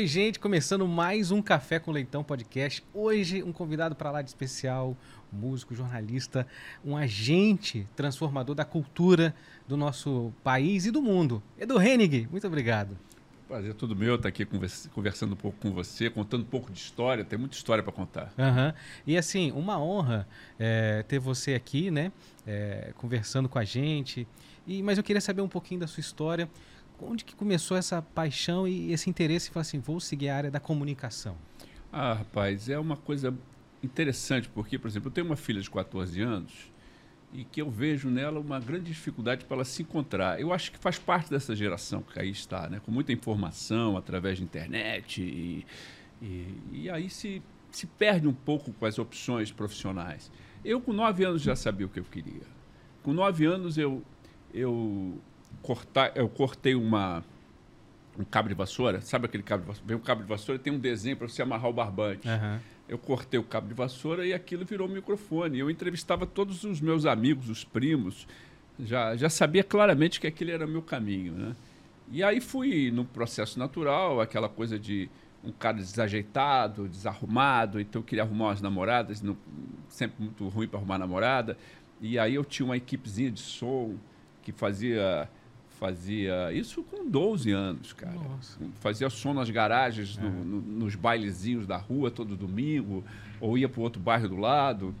Oi, gente, começando mais um Café com Leitão podcast. Hoje, um convidado para lá de especial, músico, jornalista, um agente transformador da cultura do nosso país e do mundo. Edu Hennig, muito obrigado. Prazer tudo meu estar aqui conversando um pouco com você, contando um pouco de história. Tem muita história para contar. Uhum. E assim, uma honra é, ter você aqui, né? É, conversando com a gente. E, mas eu queria saber um pouquinho da sua história. Onde que começou essa paixão e esse interesse falar assim, vou seguir a área da comunicação? Ah, rapaz, é uma coisa interessante, porque, por exemplo, eu tenho uma filha de 14 anos e que eu vejo nela uma grande dificuldade para ela se encontrar. Eu acho que faz parte dessa geração que aí está, né? com muita informação através da internet e, e, e aí se, se perde um pouco com as opções profissionais. Eu, com nove anos, já sabia o que eu queria. Com nove anos, eu, eu, cortar, eu cortei uma, um cabo de vassoura. Sabe aquele cabo de vassoura? Vem um cabo de vassoura tem um desenho para você amarrar o barbante. Uhum eu cortei o cabo de vassoura e aquilo virou um microfone. Eu entrevistava todos os meus amigos, os primos, já, já sabia claramente que aquele era meu caminho. Né? E aí fui no processo natural, aquela coisa de um cara desajeitado, desarrumado, então eu queria arrumar umas namoradas, não, sempre muito ruim para arrumar namorada. E aí eu tinha uma equipezinha de som que fazia Fazia isso com 12 anos, cara. Nossa. Fazia som nas garagens, é. no, no, nos bailezinhos da rua todo domingo, ou ia para outro bairro do lado.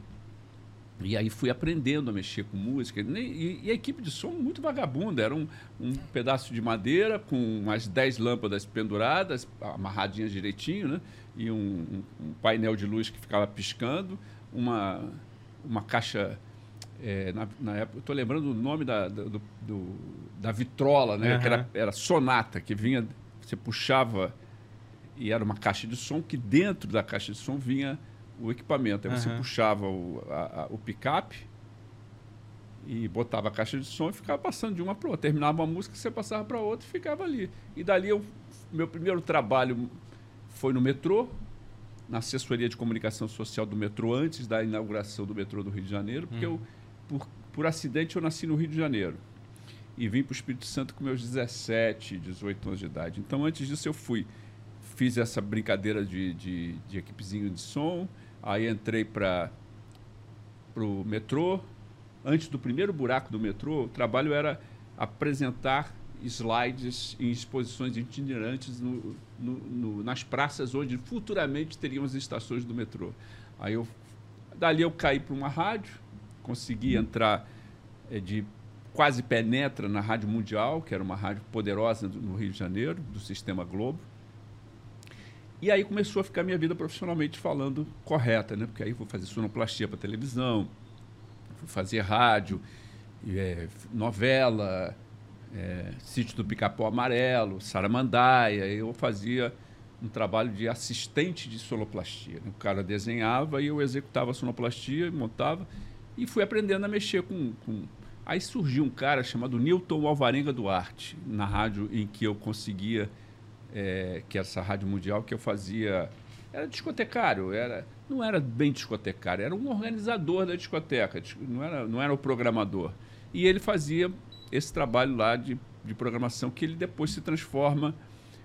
E aí fui aprendendo a mexer com música. E, e a equipe de som muito vagabunda. Era um, um pedaço de madeira com umas 10 lâmpadas penduradas, amarradinhas direitinho, né? E um, um painel de luz que ficava piscando, uma, uma caixa é, na, na, época, eu estou lembrando o nome da, do, do, da vitrola, né? Uhum. Que era, era sonata, que vinha, você puxava e era uma caixa de som, que dentro da caixa de som vinha o equipamento. Aí uhum. você puxava o, a, a, o picape e botava a caixa de som e ficava passando de uma para outra. Terminava uma música, você passava para outra e ficava ali. E dali eu, meu primeiro trabalho foi no metrô, na assessoria de comunicação social do metrô, antes da inauguração do metrô do Rio de Janeiro, porque uhum. eu por, por acidente, eu nasci no Rio de Janeiro. E vim para o Espírito Santo com meus 17, 18 anos de idade. Então, antes disso, eu fui. Fiz essa brincadeira de, de, de equipezinho de som. Aí entrei para o metrô. Antes do primeiro buraco do metrô, o trabalho era apresentar slides em exposições itinerantes no, no, no, nas praças onde futuramente teríamos estações do metrô. Aí eu, dali eu caí para uma rádio, consegui entrar é, de quase penetra na Rádio Mundial, que era uma rádio poderosa no Rio de Janeiro, do Sistema Globo. E aí começou a ficar minha vida profissionalmente falando correta, né? Porque aí fui fazer sonoplastia para televisão, fui fazer rádio, é, novela, é, Sítio do Pica-Pau Amarelo, Saramandaia. Eu fazia um trabalho de assistente de sonoplastia. Né? O cara desenhava e eu executava a sonoplastia, montava e fui aprendendo a mexer com, com... Aí surgiu um cara chamado Newton Alvarenga Duarte, na rádio em que eu conseguia, é, que é essa rádio mundial, que eu fazia. Era discotecário, era, não era bem discotecário, era um organizador da discoteca, não era, não era o programador. E ele fazia esse trabalho lá de, de programação que ele depois se transforma,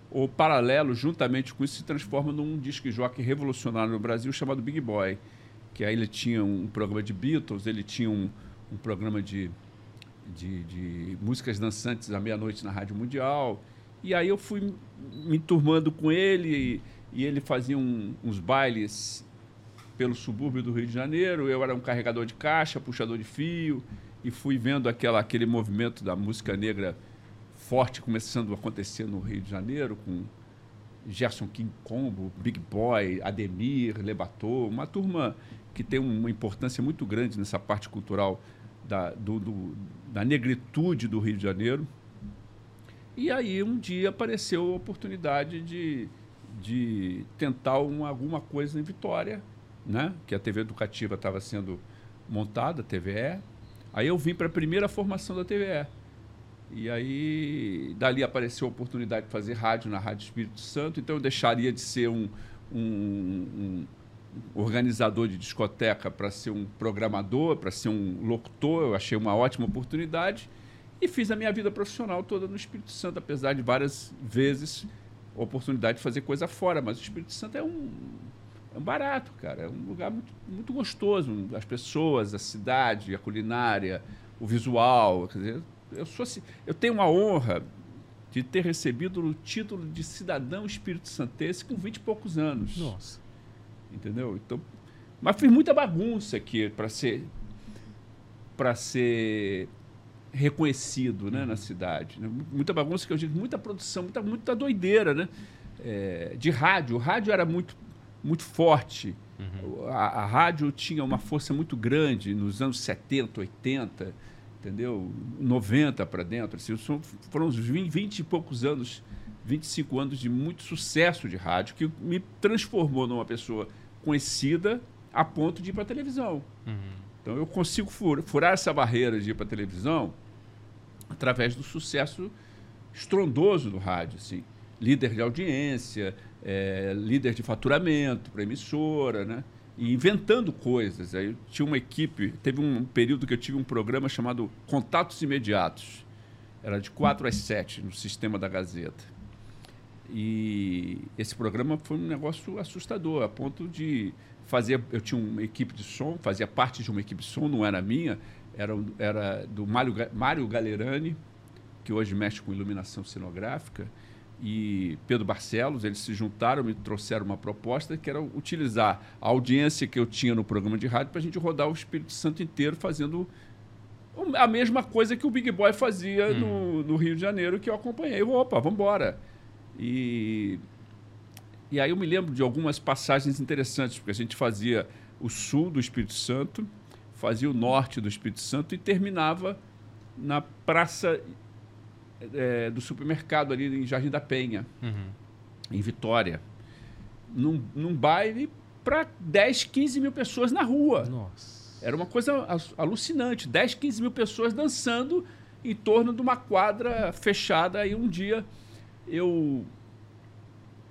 ou paralelo, juntamente com isso, se transforma num disque jockey revolucionário no Brasil chamado Big Boy que aí ele tinha um programa de Beatles, ele tinha um, um programa de, de, de, músicas dançantes à meia-noite na Rádio Mundial. E aí eu fui me turmando com ele e, e ele fazia um, uns bailes pelo subúrbio do Rio de Janeiro. Eu era um carregador de caixa, puxador de fio e fui vendo aquela, aquele movimento da música negra forte começando a acontecer no Rio de Janeiro com Gerson King Combo, Big Boy, Ademir, Lebator, uma turma que tem uma importância muito grande nessa parte cultural da, do, do, da negritude do Rio de Janeiro. E aí um dia apareceu a oportunidade de, de tentar uma, alguma coisa em Vitória, né? que a TV educativa estava sendo montada, a TVE. Aí eu vim para a primeira formação da TVE. E aí, dali apareceu a oportunidade de fazer rádio na Rádio Espírito Santo, então eu deixaria de ser um, um, um organizador de discoteca para ser um programador, para ser um locutor, eu achei uma ótima oportunidade e fiz a minha vida profissional toda no Espírito Santo, apesar de várias vezes oportunidade de fazer coisa fora, mas o Espírito Santo é um, é um barato, cara. É um lugar muito, muito gostoso. As pessoas, a cidade, a culinária, o visual. Quer dizer, eu, sou, eu tenho uma honra de ter recebido o título de cidadão espírito santense com 20 e poucos anos. Nossa. Entendeu? Então, mas fiz muita bagunça aqui para ser para ser reconhecido né, na cidade. Né? Muita bagunça que eu digo, muita produção, muita, muita doideira, né? É, de rádio. O rádio era muito, muito forte. Uhum. A, a, rádio tinha uma força muito grande nos anos 70, 80, entendeu? 90 para dentro. Assim, foram uns 20, 20 e poucos anos, 25 anos de muito sucesso de rádio que me transformou numa pessoa conhecida a ponto de ir para a televisão. Uhum. Então eu consigo furar essa barreira de ir para a televisão através do sucesso estrondoso do rádio, assim. Líder de audiência, é, líder de faturamento para emissora, né? E inventando coisas. Aí eu tinha uma equipe, teve um período que eu tive um programa chamado Contatos Imediatos. Era de 4 às 7 no sistema da Gazeta. E esse programa foi um negócio assustador, a ponto de fazer. Eu tinha uma equipe de som, fazia parte de uma equipe de som, não era minha, era, era do Mário, Mário Galerani, que hoje mexe com iluminação cenográfica, e Pedro Barcelos, eles se juntaram, me trouxeram uma proposta que era utilizar a audiência que eu tinha no programa de rádio para a gente rodar o Espírito Santo inteiro fazendo a mesma coisa que o Big Boy fazia hum. no, no, Rio de Janeiro, que eu acompanhei. Opa, vamos embora. E, e aí eu me lembro de algumas passagens interessantes, porque a gente fazia o sul do Espírito Santo, fazia o norte do Espírito Santo e terminava na praça é, do supermercado ali em Jardim da Penha, uhum. em Vitória. Num, num baile para 10, 15 mil pessoas na rua. Nossa. Era uma coisa alucinante. 10, 15 mil pessoas dançando em torno de uma quadra fechada. E um dia eu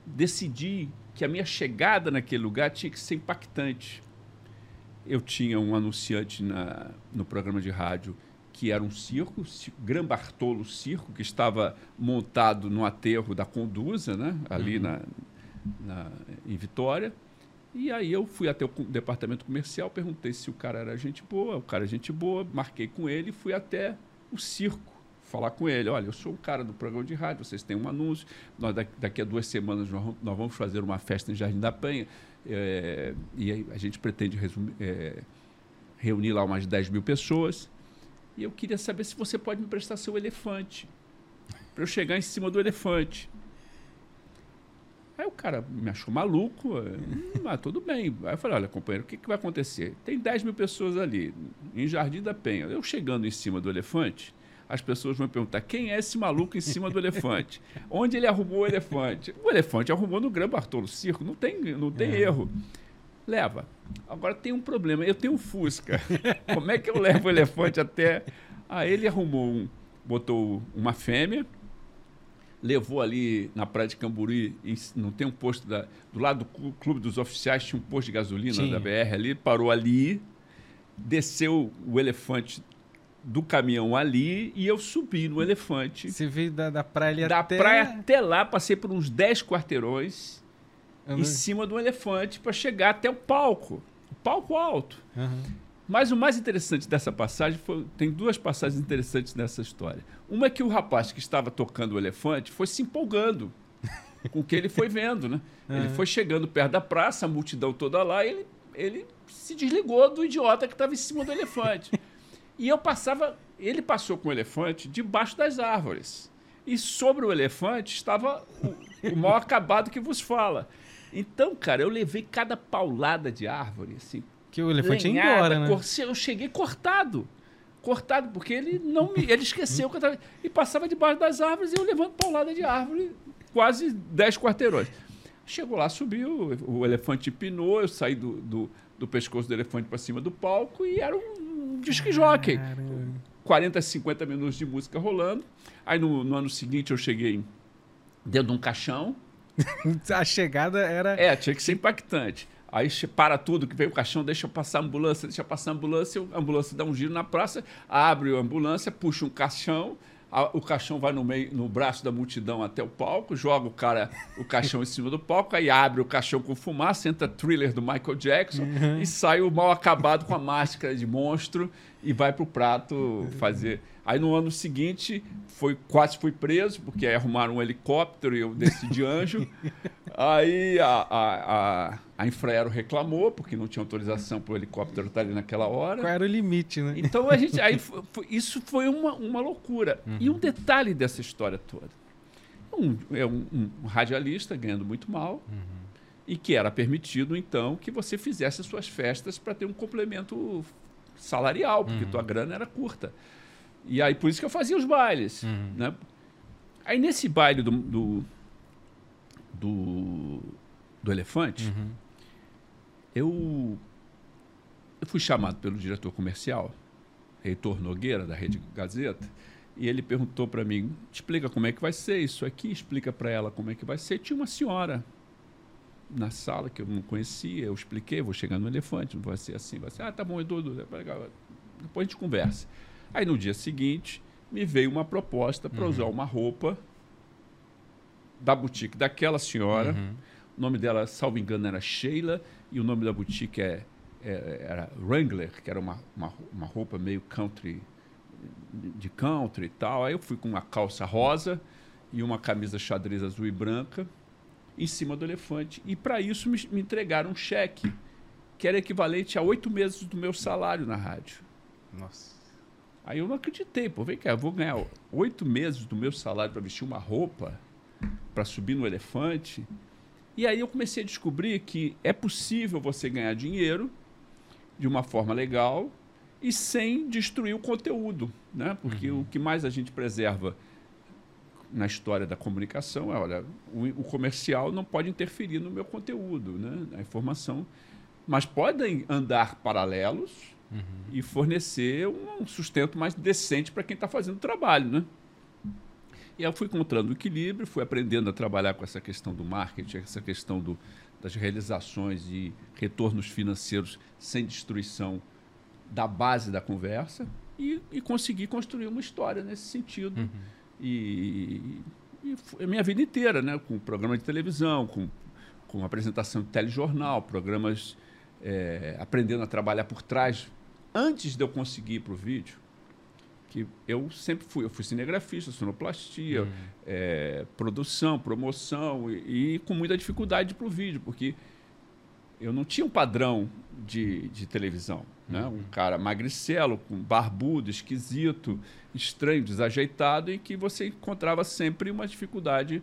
decidi que a minha chegada naquele lugar tinha que ser impactante eu tinha um anunciante na, no programa de rádio que era um circo, Gran Bartolo Circo, que estava montado no aterro da Conduza, né? ali uhum. na, na, em Vitória. E aí eu fui até o departamento comercial, perguntei se o cara era gente boa, o cara é gente boa, marquei com ele e fui até o circo falar com ele. Olha, eu sou o cara do programa de rádio, vocês têm um anúncio, nós daqui a duas semanas nós vamos fazer uma festa em Jardim da Penha. É, e a gente pretende resumir, é, reunir lá umas 10 mil pessoas. E eu queria saber se você pode me prestar seu elefante. Para eu chegar em cima do elefante. Aí o cara me achou maluco. Hum, mas tudo bem. Aí eu falei: olha, companheiro, o que, que vai acontecer? Tem 10 mil pessoas ali, em Jardim da Penha. Eu chegando em cima do elefante, as pessoas vão perguntar quem é esse maluco em cima do elefante? Onde ele arrumou o elefante? O elefante arrumou no Gran Bartolo Circo, não tem, não tem é. erro. Leva. Agora tem um problema, eu tenho um Fusca. Como é que eu levo o elefante até. Ah, ele arrumou um. Botou uma fêmea, levou ali na praia de Camburi, não tem um posto da, do lado do clube dos oficiais, tinha um posto de gasolina Sim. da BR ali, parou ali, desceu o elefante do caminhão ali e eu subi no elefante. Você veio da, da praia da até... Da praia até lá, passei por uns 10 quarteirões uhum. em cima do elefante para chegar até o palco. O palco alto. Uhum. Mas o mais interessante dessa passagem foi. Tem duas passagens interessantes nessa história. Uma é que o rapaz que estava tocando o elefante foi se empolgando com o que ele foi vendo, né? Uhum. Ele foi chegando perto da praça, a multidão toda lá, e ele, ele se desligou do idiota que estava em cima do elefante. E eu passava, ele passou com o elefante debaixo das árvores. E sobre o elefante estava o, o mal acabado que vos fala. Então, cara, eu levei cada paulada de árvore, assim. Que o elefante lenhada, ia embora, né? Eu cheguei cortado. Cortado, porque ele não me, ele esqueceu que eu tava, e passava debaixo das árvores e eu levando paulada de árvore, quase 10 quarteirões. Chegou lá, subiu, o elefante pinou, eu saí do, do, do pescoço do elefante para cima do palco e era um disc jockey. 40, 50 minutos de música rolando. Aí no, no ano seguinte eu cheguei dentro de um caixão. a chegada era. É, tinha que ser impactante. Aí para tudo que vem o caixão, deixa passar a ambulância, deixa passar a ambulância, a ambulância dá um giro na praça, abre a ambulância, puxa um caixão, a, o caixão vai no meio, no braço da multidão até o palco, joga o cara, o caixão em cima do palco, aí abre o caixão com fumaça, entra thriller do Michael Jackson uhum. e sai o mal acabado com a máscara de monstro e vai pro prato fazer. Aí no ano seguinte, foi, quase fui preso, porque arrumaram um helicóptero e eu desci de anjo. aí a, a, a, a Infraero reclamou, porque não tinha autorização para o helicóptero estar ali naquela hora. Qual era o limite, né? Então a gente. Aí, foi, isso foi uma, uma loucura. Uhum. E um detalhe dessa história toda. Um, é um, um radialista ganhando muito mal. Uhum. E que era permitido, então, que você fizesse suas festas para ter um complemento salarial, porque uhum. tua grana era curta. E aí por isso que eu fazia os bailes. Uhum. Né? Aí nesse baile do, do, do, do Elefante, uhum. eu, eu fui chamado pelo diretor comercial, Heitor Nogueira, da Rede Gazeta, e ele perguntou para mim: explica como é que vai ser isso aqui, explica para ela como é que vai ser. Tinha uma senhora na sala que eu não conhecia, eu expliquei, vou chegar no elefante, não vai ser assim, vai ser, ah, tá bom, Edu, depois a gente conversa. Aí no dia seguinte, me veio uma proposta para uhum. usar uma roupa da boutique daquela senhora. Uhum. O nome dela, salvo engano, era Sheila, e o nome da boutique é, é, era Wrangler, que era uma, uma, uma, roupa meio country, de country e tal. Aí eu fui com uma calça rosa e uma camisa xadrez azul e branca em cima do elefante. E para isso me, me entregaram um cheque, que era equivalente a oito meses do meu salário na rádio. Nossa. Aí eu não acreditei, pô, vem cá, eu vou ganhar oito meses do meu salário para vestir uma roupa, para subir no elefante. E aí eu comecei a descobrir que é possível você ganhar dinheiro de uma forma legal e sem destruir o conteúdo, né? Porque uhum. o que mais a gente preserva na história da comunicação é, olha, o, o, comercial não pode interferir no meu conteúdo, né? A informação, mas podem andar paralelos uhum. e fornecer um sustento mais decente para quem está fazendo o trabalho, né? E eu fui encontrando o equilíbrio, fui aprendendo a trabalhar com essa questão do marketing, essa questão do, das realizações e retornos financeiros sem destruição da base da conversa e, e consegui construir uma história nesse sentido. Uhum. E, e, e, a minha vida inteira, né? com programa de televisão, com, com apresentação de telejornal, programas é, aprendendo a trabalhar por trás antes de eu conseguir ir para o vídeo, que eu sempre fui, eu fui cinegrafista, sonoplastia, uhum. é, produção, promoção e, e, com muita dificuldade para o vídeo, porque eu não tinha um padrão de, de televisão. Né? Uhum. Um cara magricelo, com barbudo, esquisito, estranho, desajeitado, e que você encontrava sempre uma dificuldade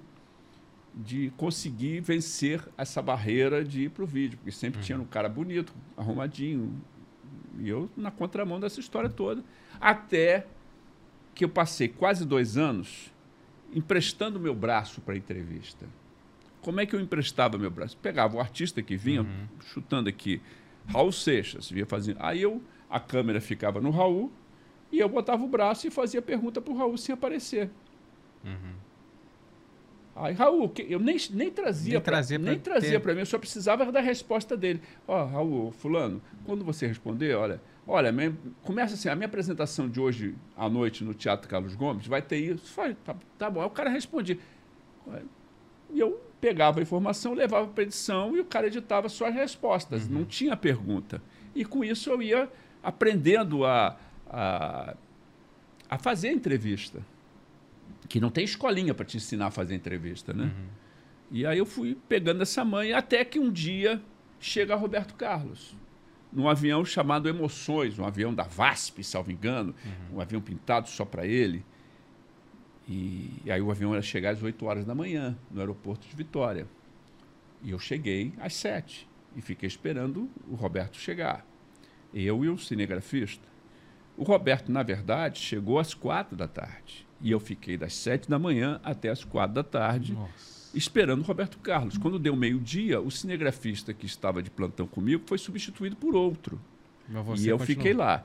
de conseguir vencer essa barreira de ir para o vídeo, porque sempre uhum. tinha um cara bonito, arrumadinho, e eu na contramão dessa história toda. Até que eu passei quase dois anos emprestando meu braço para a entrevista. Como é que eu emprestava meu braço? Pegava o artista que vinha, uhum. chutando aqui, Raul Seixas, vinha fazendo. Aí eu, a câmera ficava no Raul e eu botava o braço e fazia pergunta para o Raul sem aparecer. Uhum. Aí, Raul, eu nem, nem trazia nem trazia para nem trazia para mim, eu só precisava da resposta dele. Ó, oh, Raul, fulano, quando você responder, olha, olha, minha, começa assim, a minha apresentação de hoje à noite no Teatro Carlos Gomes vai ter isso. Tá, tá bom. Aí o cara respondia. E eu pegava a informação, levava para edição e o cara editava só as respostas, uhum. não tinha pergunta. E com isso eu ia aprendendo a, a, a fazer a entrevista que não tem escolinha para te ensinar a fazer entrevista, né? Uhum. E aí eu fui pegando essa mãe até que um dia chega Roberto Carlos num avião chamado Emoções, um avião da VASP, salvo engano, uhum. um avião pintado só para ele. E, e, aí o avião ia chegar às 8 horas da manhã no aeroporto de Vitória. E eu cheguei às 7 e fiquei esperando o Roberto chegar. Eu e o cinegrafista. O Roberto, na verdade, chegou às quatro da tarde. E eu fiquei das sete da manhã até as quatro da tarde, Nossa. esperando o Roberto Carlos. Quando deu meio-dia, o cinegrafista que estava de plantão comigo foi substituído por outro. e eu continuou. fiquei lá.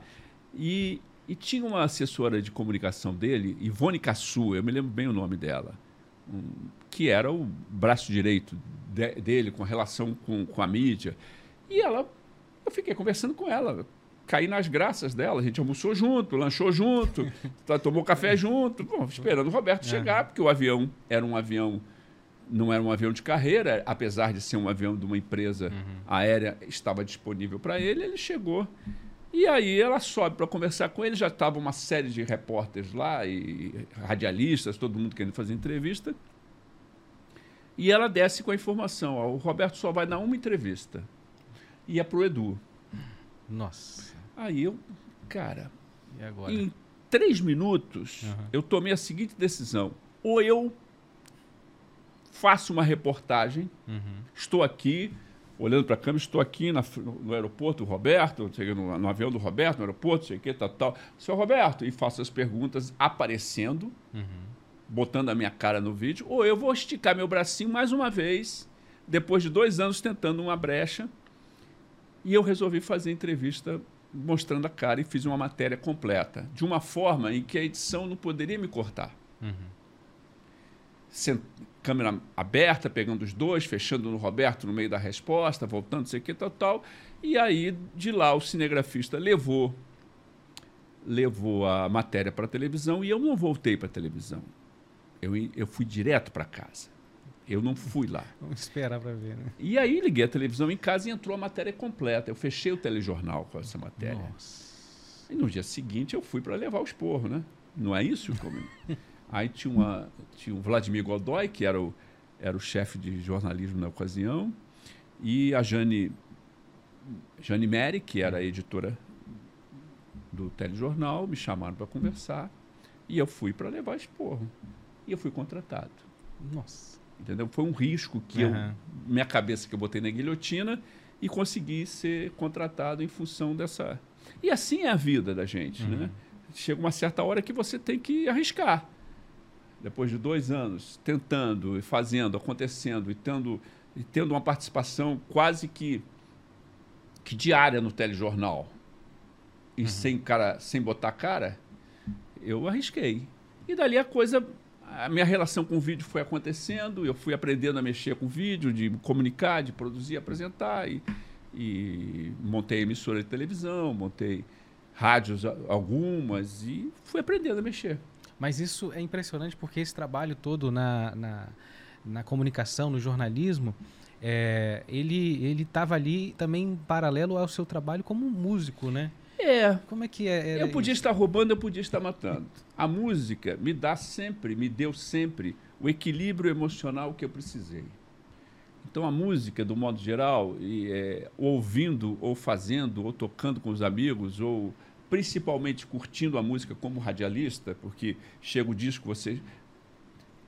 E, e, tinha uma assessora de comunicação dele, Ivone Cassu, eu me lembro bem o nome dela, um, que era o braço direito de, dele com relação com, com a mídia. E ela, eu fiquei conversando com ela caí nas graças dela. A gente almoçou junto, lanchou junto, tá, tomou café junto, bom, esperando o Roberto é. chegar, porque o avião era um avião não era um avião de carreira, apesar de ser um avião de uma empresa uhum. aérea, estava disponível para ele, ele chegou. E aí ela sobe para conversar com ele, já estava uma série de repórteres lá, e radialistas, todo mundo querendo fazer entrevista. E ela desce com a informação: ó, o Roberto só vai dar uma entrevista. E é pro Edu. Nossa. Aí eu, cara, em três minutos, uhum. eu tomei a seguinte decisão: ou eu faço uma reportagem, uhum. estou aqui, olhando para a câmera, estou aqui na, no aeroporto do Roberto, no, no, avião do Roberto, no aeroporto, sei que, tal, tal. Seu Roberto, e faço as perguntas aparecendo. Uhum botando a minha cara no vídeo, ou eu vou esticar meu bracinho mais uma vez, depois de dois anos tentando uma brecha. E eu resolvi fazer entrevista mostrando a cara e fiz uma matéria completa, de uma forma em que a edição não poderia me cortar. Uhum. Sent... Câmera aberta, pegando os dois, fechando no Roberto no meio da resposta, voltando, sei o que, tal, tal. E aí, de lá, o cinegrafista levou levou a matéria para a televisão e eu não voltei para a televisão. Eu, eu fui direto para casa. Eu não fui lá. Vamos esperar para ver, né? E aí liguei a televisão em casa e entrou a matéria completa. Eu fechei o telejornal com essa matéria. Nossa. E no dia seguinte eu fui para levar o esporro, né? Não é isso? Como... aí tinha, uma, tinha o Vladimir Godoy, que era o, era o chefe de jornalismo na ocasião, e a Jane, Jane Mary, que era a editora do telejornal, me chamaram para conversar. E eu fui para levar esporro e eu fui contratado. Nossa. Entendeu? Foi um risco que uhum. eu, minha cabeça que eu botei na guilhotina e consegui ser contratado em função dessa. E assim é a vida da gente, uhum. né? Chega uma certa hora que você tem que arriscar. Depois de dois anos tentando e fazendo, acontecendo e tendo, e tendo uma participação quase que, que diária no telejornal e uhum. sem, cara, sem botar cara, eu arrisquei. E dali a coisa a minha relação com o vídeo foi acontecendo, eu fui aprendendo a mexer com vídeo, de comunicar, de produzir, apresentar, e, e montei emissora de televisão, montei rádios algumas, e fui aprendendo a mexer. Mas isso é impressionante porque esse trabalho todo na, na, na comunicação, no jornalismo, é, ele estava ali também paralelo ao seu trabalho como músico, né? É. Como é que é? eu podia isso? estar roubando, eu podia estar matando. A música me dá sempre, me deu sempre o equilíbrio emocional que eu precisei. Então a música, do modo geral, e, é, ouvindo, ou fazendo, ou tocando com os amigos, ou principalmente curtindo a música como radialista, porque chega o disco, você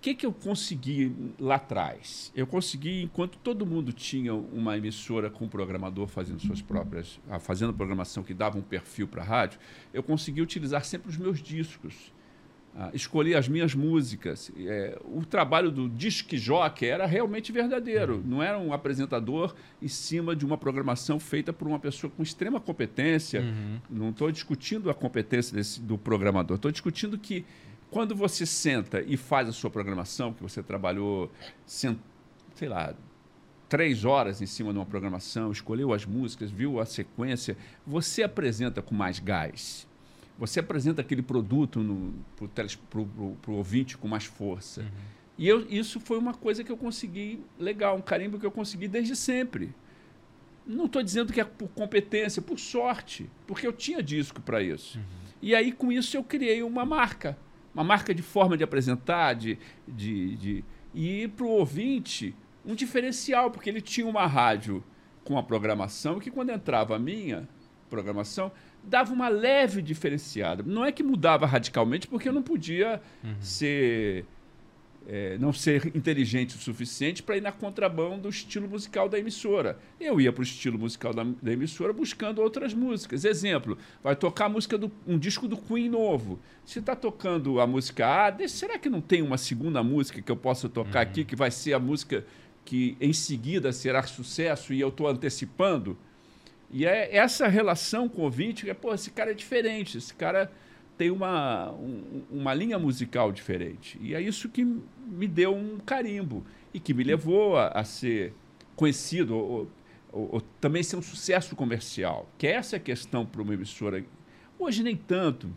que, que eu consegui lá atrás? Eu consegui, enquanto todo mundo tinha uma emissora com um programador fazendo suas próprias, ah, fazendo programação que dava um perfil para a rádio, eu consegui utilizar sempre os meus discos. Uh, escolher as minhas músicas. É, o trabalho do disc jockey era realmente verdadeiro. Uhum. Não era um apresentador em cima de uma programação feita por uma pessoa com extrema competência. Uhum. Não estou discutindo a competência desse, do programador. Estou discutindo que quando você senta e faz a sua programação, que você trabalhou, sei lá, três horas em cima de uma programação, escolheu as músicas, viu a sequência, você apresenta com mais gás. Você apresenta aquele produto para o ouvinte com mais força. Uhum. E eu, isso foi uma coisa que eu consegui legal, um carimbo que eu consegui desde sempre. Não estou dizendo que é por competência, por sorte, porque eu tinha disco para isso. Uhum. E aí, com isso, eu criei uma marca uma marca de forma de apresentar, de, de, de... e para o ouvinte um diferencial, porque ele tinha uma rádio com a programação que quando entrava a minha programação dava uma leve diferenciada. Não é que mudava radicalmente, porque eu não podia uhum. ser é, não ser inteligente o suficiente para ir na contrabão do estilo musical da emissora. Eu ia para o estilo musical da, da, emissora buscando outras músicas. Exemplo, vai tocar a música do, um disco do Queen novo. Se está tocando a música A, será que não tem uma segunda música que eu possa tocar uhum. aqui, que vai ser a música que em seguida será sucesso e eu estou antecipando? E é essa relação com o ouvinte, que é, pô, esse cara é diferente, esse cara tem uma, um, uma linha musical diferente. E é isso que me deu um carimbo e que me levou a, a ser conhecido. ou, ou também ser um sucesso comercial. Que essa é a questão para uma emissora. Hoje nem tanto.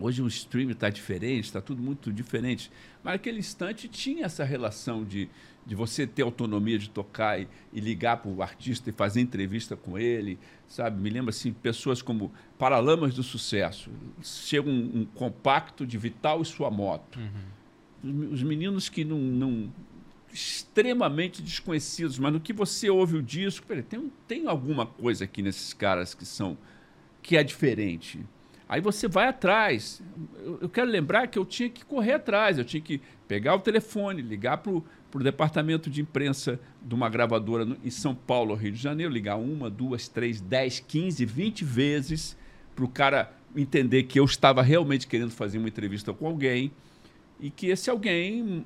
Hoje o streaming está diferente, está tudo muito diferente. Mas naquele instante tinha essa relação de, de você ter autonomia de tocar e, e ligar para o artista e fazer entrevista com ele, sabe? Me lembra assim, pessoas como Paralamas do Sucesso. Chega um, um compacto de Vital e sua moto. Uhum. Os meninos que não, não, extremamente desconhecidos, mas no que você ouve o disco, peraí, tem, tem alguma coisa aqui nesses caras que são que é diferente. Aí você vai atrás. Eu, quero lembrar que eu tinha que correr atrás, eu tinha que pegar o telefone, ligar para o departamento de imprensa de uma gravadora no, em São Paulo, Rio de Janeiro, ligar uma, duas, três, dez, quinze, vinte vezes para o cara entender que eu estava realmente querendo fazer uma entrevista com alguém e que esse alguém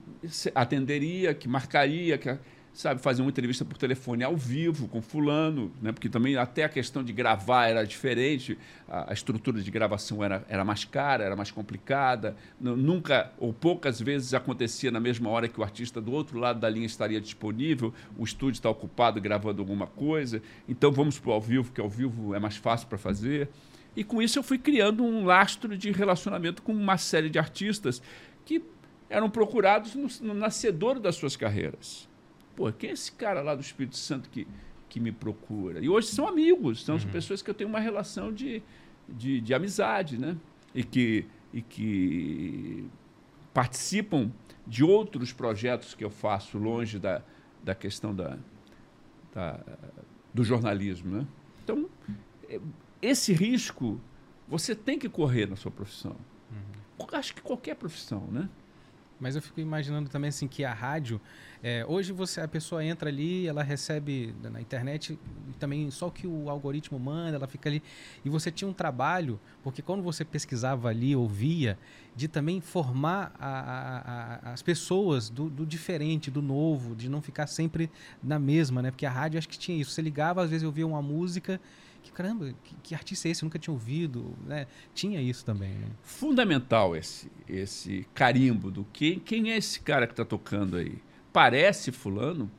atenderia, que marcaria, que sabe fazer uma entrevista por telefone ao vivo com fulano, né? Porque também até a questão de gravar era diferente, a, a estrutura de gravação era, era mais cara, era mais complicada, nunca ou poucas vezes acontecia na mesma hora que o artista do outro lado da linha estaria disponível, o estúdio está ocupado gravando alguma coisa, então vamos para o ao vivo, que ao vivo é mais fácil para fazer. E com isso eu fui criando um lastro de relacionamento com uma série de artistas que eram procurados no, no nascedor das suas carreiras. Pô, quem é esse cara lá do Espírito Santo que, que me procura? E hoje são amigos, são uhum. pessoas que eu tenho uma relação de, de, de amizade, né? E que, e que participam de outros projetos que eu faço longe da, da questão da, da, do jornalismo, né? Então, é, esse risco você tem que correr na sua profissão. Uhum. Acho que qualquer profissão, né? Mas eu fico imaginando também assim que a rádio, é, hoje você a pessoa entra ali, ela recebe na internet também só o que o algoritmo manda, ela fica ali e você tinha um trabalho, porque quando você pesquisava ali, ouvia, de também formar a, a, a, as pessoas do, do, diferente, do novo, de não ficar sempre na mesma, né? Porque a rádio acho que tinha isso. Você ligava, às vezes eu ouvia uma música que caramba, que, que, artista é esse? Eu nunca tinha ouvido, né? Tinha isso também. Né? Fundamental esse esse carimbo do que quem é esse cara que está tocando aí? Parece fulano?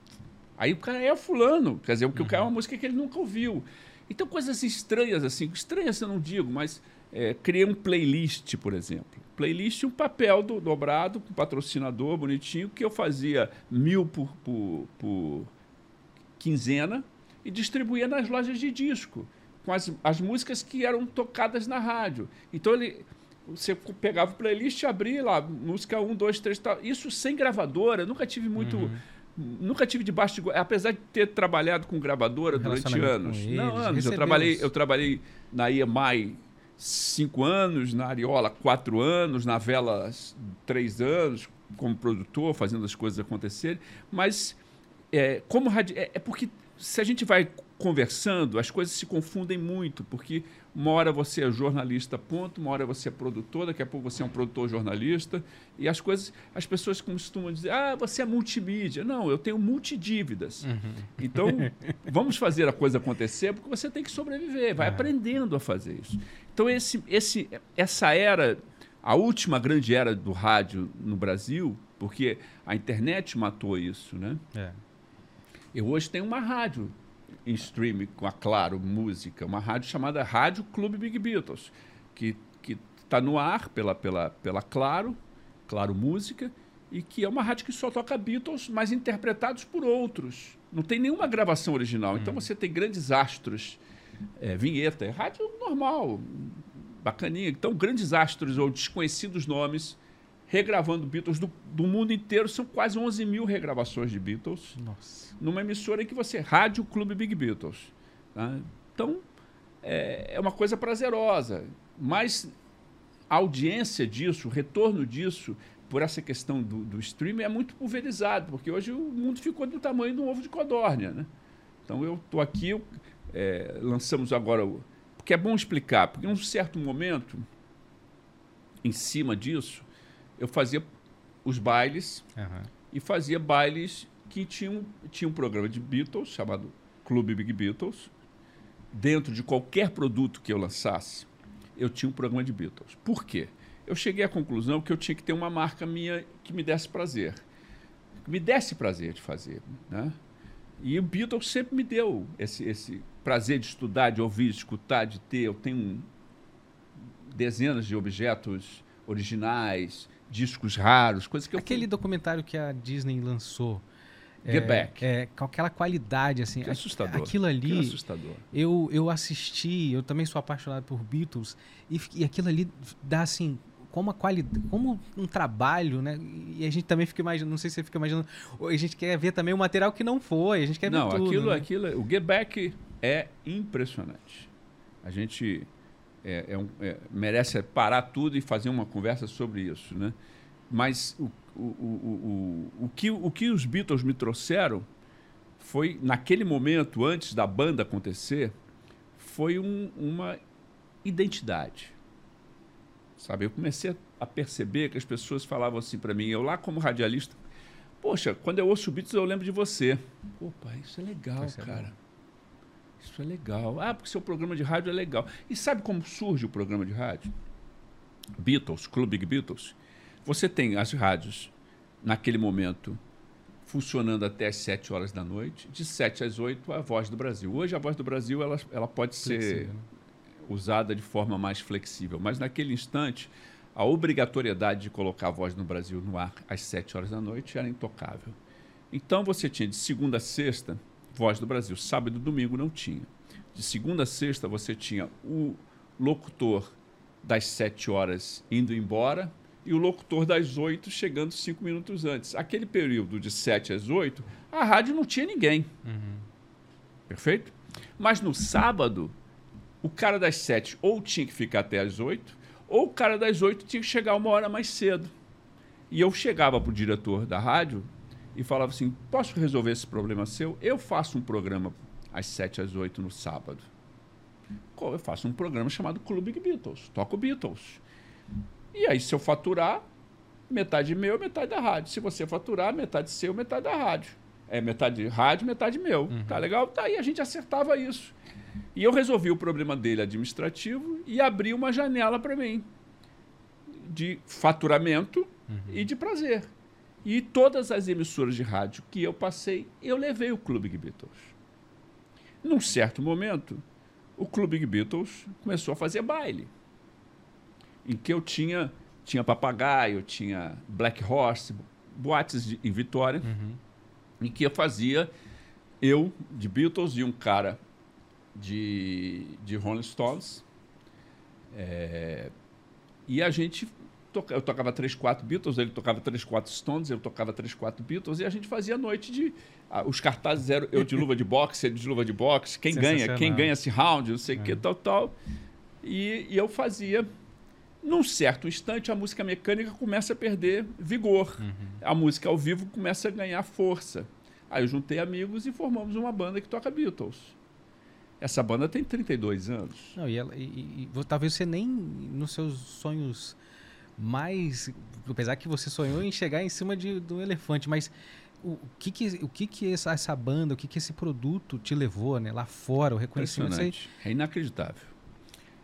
Aí o cara é fulano, quer dizer, porque uhum. o cara é uma uhum. música que ele nunca ouviu. Então coisas estranhas assim, estranhas eu não digo, mas é, criei um playlist, por exemplo. Playlist um papel do, dobrado com patrocinador bonitinho que eu fazia mil por, por, por quinzena e distribuía nas lojas de disco, com as, as músicas que eram tocadas na rádio. Então ele você pegava o playlist e abria lá, música 1, 2, 3, tal. Isso sem gravadora, nunca tive muito. Uhum. Nunca tive debaixo de. Apesar de ter trabalhado com gravadora durante anos. Eles, não, anos. Eu trabalhei, eu trabalhei na EMI cinco anos, na Ariola quatro anos, na Vela três anos, como produtor, fazendo as coisas acontecerem. Mas é, como é, é porque se a gente vai conversando, as coisas se confundem muito, porque uma hora você é jornalista, ponto, uma hora você é produtor, daqui a pouco você é um produtor jornalista, e as coisas, as pessoas costumam dizer, ah, você é multimídia. Não, eu tenho multidívidas. Uhum. Então, vamos fazer a coisa acontecer, porque você tem que sobreviver, vai é. aprendendo a fazer isso. Então, esse, esse, essa era, a última grande era do rádio no Brasil, porque a internet matou isso, né? É. Eu hoje tenho uma rádio em streaming com a Claro Música, uma rádio chamada Rádio Clube Big Beatles, que está no ar pela, pela, pela Claro, Claro Música, e que é uma rádio que só toca Beatles, mas interpretados por outros. Não tem nenhuma gravação original. Então hum. você tem grandes astros, é, vinheta, é rádio normal, bacaninha. Então, grandes astros ou desconhecidos nomes regravando Beatles do, do, mundo inteiro. São quase 11 mil regravações de Beatles. Nossa. Numa emissora em que você... Rádio Clube Big Beatles. Tá? Então, é, é uma coisa prazerosa. Mas a audiência disso, o retorno disso, por essa questão do, do streaming, é muito pulverizado. Porque hoje o mundo ficou do tamanho do ovo de codórnia. Né? Então, eu estou aqui... Eu, é, lançamos agora... Porque é bom explicar. Porque em um certo momento, em cima disso eu fazia os bailes uhum. e fazia bailes que tinham, tinha um programa de Beatles chamado Clube Big Beatles. Dentro de qualquer produto que eu lançasse, eu tinha um programa de Beatles. Por quê? Eu cheguei à conclusão que eu tinha que ter uma marca minha que me desse prazer. Que me desse prazer de fazer. Né? E o Beatles sempre me deu esse, esse prazer de estudar, de ouvir, de escutar, de ter. Eu tenho dezenas de objetos originais, discos raros, coisas que eu Aquele fui... documentário que a Disney lançou. Get é, Back. É, com aquela qualidade, assim. Que assustador. Aquilo ali. Que assustador. Eu, eu assisti, eu também sou apaixonado por Beatles, e, e aquilo ali dá assim. Como a qualidade, como um trabalho, né? E a gente também fica imaginando, não sei se você fica imaginando, a gente quer ver também o material que não foi, a gente quer não, ver tudo. Aquilo, né? aquilo, o Get Back é impressionante. A gente é, é um, é, merece parar tudo e fazer uma conversa sobre isso, né? Mas o, o, o, o, o, que, o que os Beatles me trouxeram foi, naquele momento, antes da banda acontecer, foi um, uma identidade. Sabe, eu comecei a perceber que as pessoas falavam assim para mim, eu lá como radialista, poxa, quando eu ouço Beatles eu lembro de você. Opa, isso é legal, isso cara. Isso é legal. Ah, porque seu programa de rádio é legal. E sabe como surge o programa de rádio? Beatles, Clube Beatles. Você tem as rádios, naquele momento, funcionando até as 7 horas da noite. De 7 às 8, a Voz do Brasil. Hoje, a Voz do Brasil ela, ela pode flexível. ser usada de forma mais flexível. Mas, naquele instante, a obrigatoriedade de colocar a Voz no Brasil no ar às 7 horas da noite era intocável. Então, você tinha de segunda a sexta Voz do Brasil. Sábado e domingo não tinha. De segunda a sexta você tinha o locutor das sete horas indo embora e o locutor das oito chegando cinco minutos antes. Aquele período de sete às oito, a rádio não tinha ninguém. Uhum. Perfeito? Mas no sábado, o cara das sete ou tinha que ficar até às oito, ou o cara das oito tinha que chegar uma hora mais cedo. E eu chegava para o diretor da rádio e falava assim: posso resolver esse problema seu? Eu faço um programa às 7 às 8 no sábado. Eu faço um programa chamado Clube Beatles. Toco Beatles. E aí, se eu faturar, metade meu, metade da rádio. Se você faturar, metade seu, metade da rádio. É metade rádio, metade meu. Uhum. Tá legal? Tá aí, a gente acertava isso. E eu resolvi o problema dele administrativo e abri uma janela para mim de faturamento uhum. e de prazer. E todas as emissoras de rádio que eu passei, eu levei o Clube Beatles. Num certo momento, o Clube Beatles começou a fazer baile. Em que eu tinha, tinha Papagaio, tinha Black Horse, boates de, em Vitória, uhum. em que eu fazia eu de Beatles e um cara de, de Rolling Stones. É, e a gente eu tocava três, quatro Beatles, ele tocava três, quatro Stones, eu tocava três, quatro Beatles, e a gente fazia noite de. Ah, os cartazes eram eu de luva de boxe, ele de luva de boxe, quem ganha, quem ganha esse round, não sei o é. que, tal, tal. E, e, eu fazia. Num certo instante, a música mecânica começa a perder vigor. Uhum. A música ao vivo começa a ganhar força. Aí eu juntei amigos e formamos uma banda que toca Beatles. Essa banda tem 32 anos. Não, e, ela, e, e talvez você nem nos seus sonhos mais. Apesar que você sonhou em chegar em cima de, do elefante, mas o, que que, o que, que essa, essa banda, o que, que esse produto te levou né, lá fora, o reconhecimento? Aí... É inacreditável.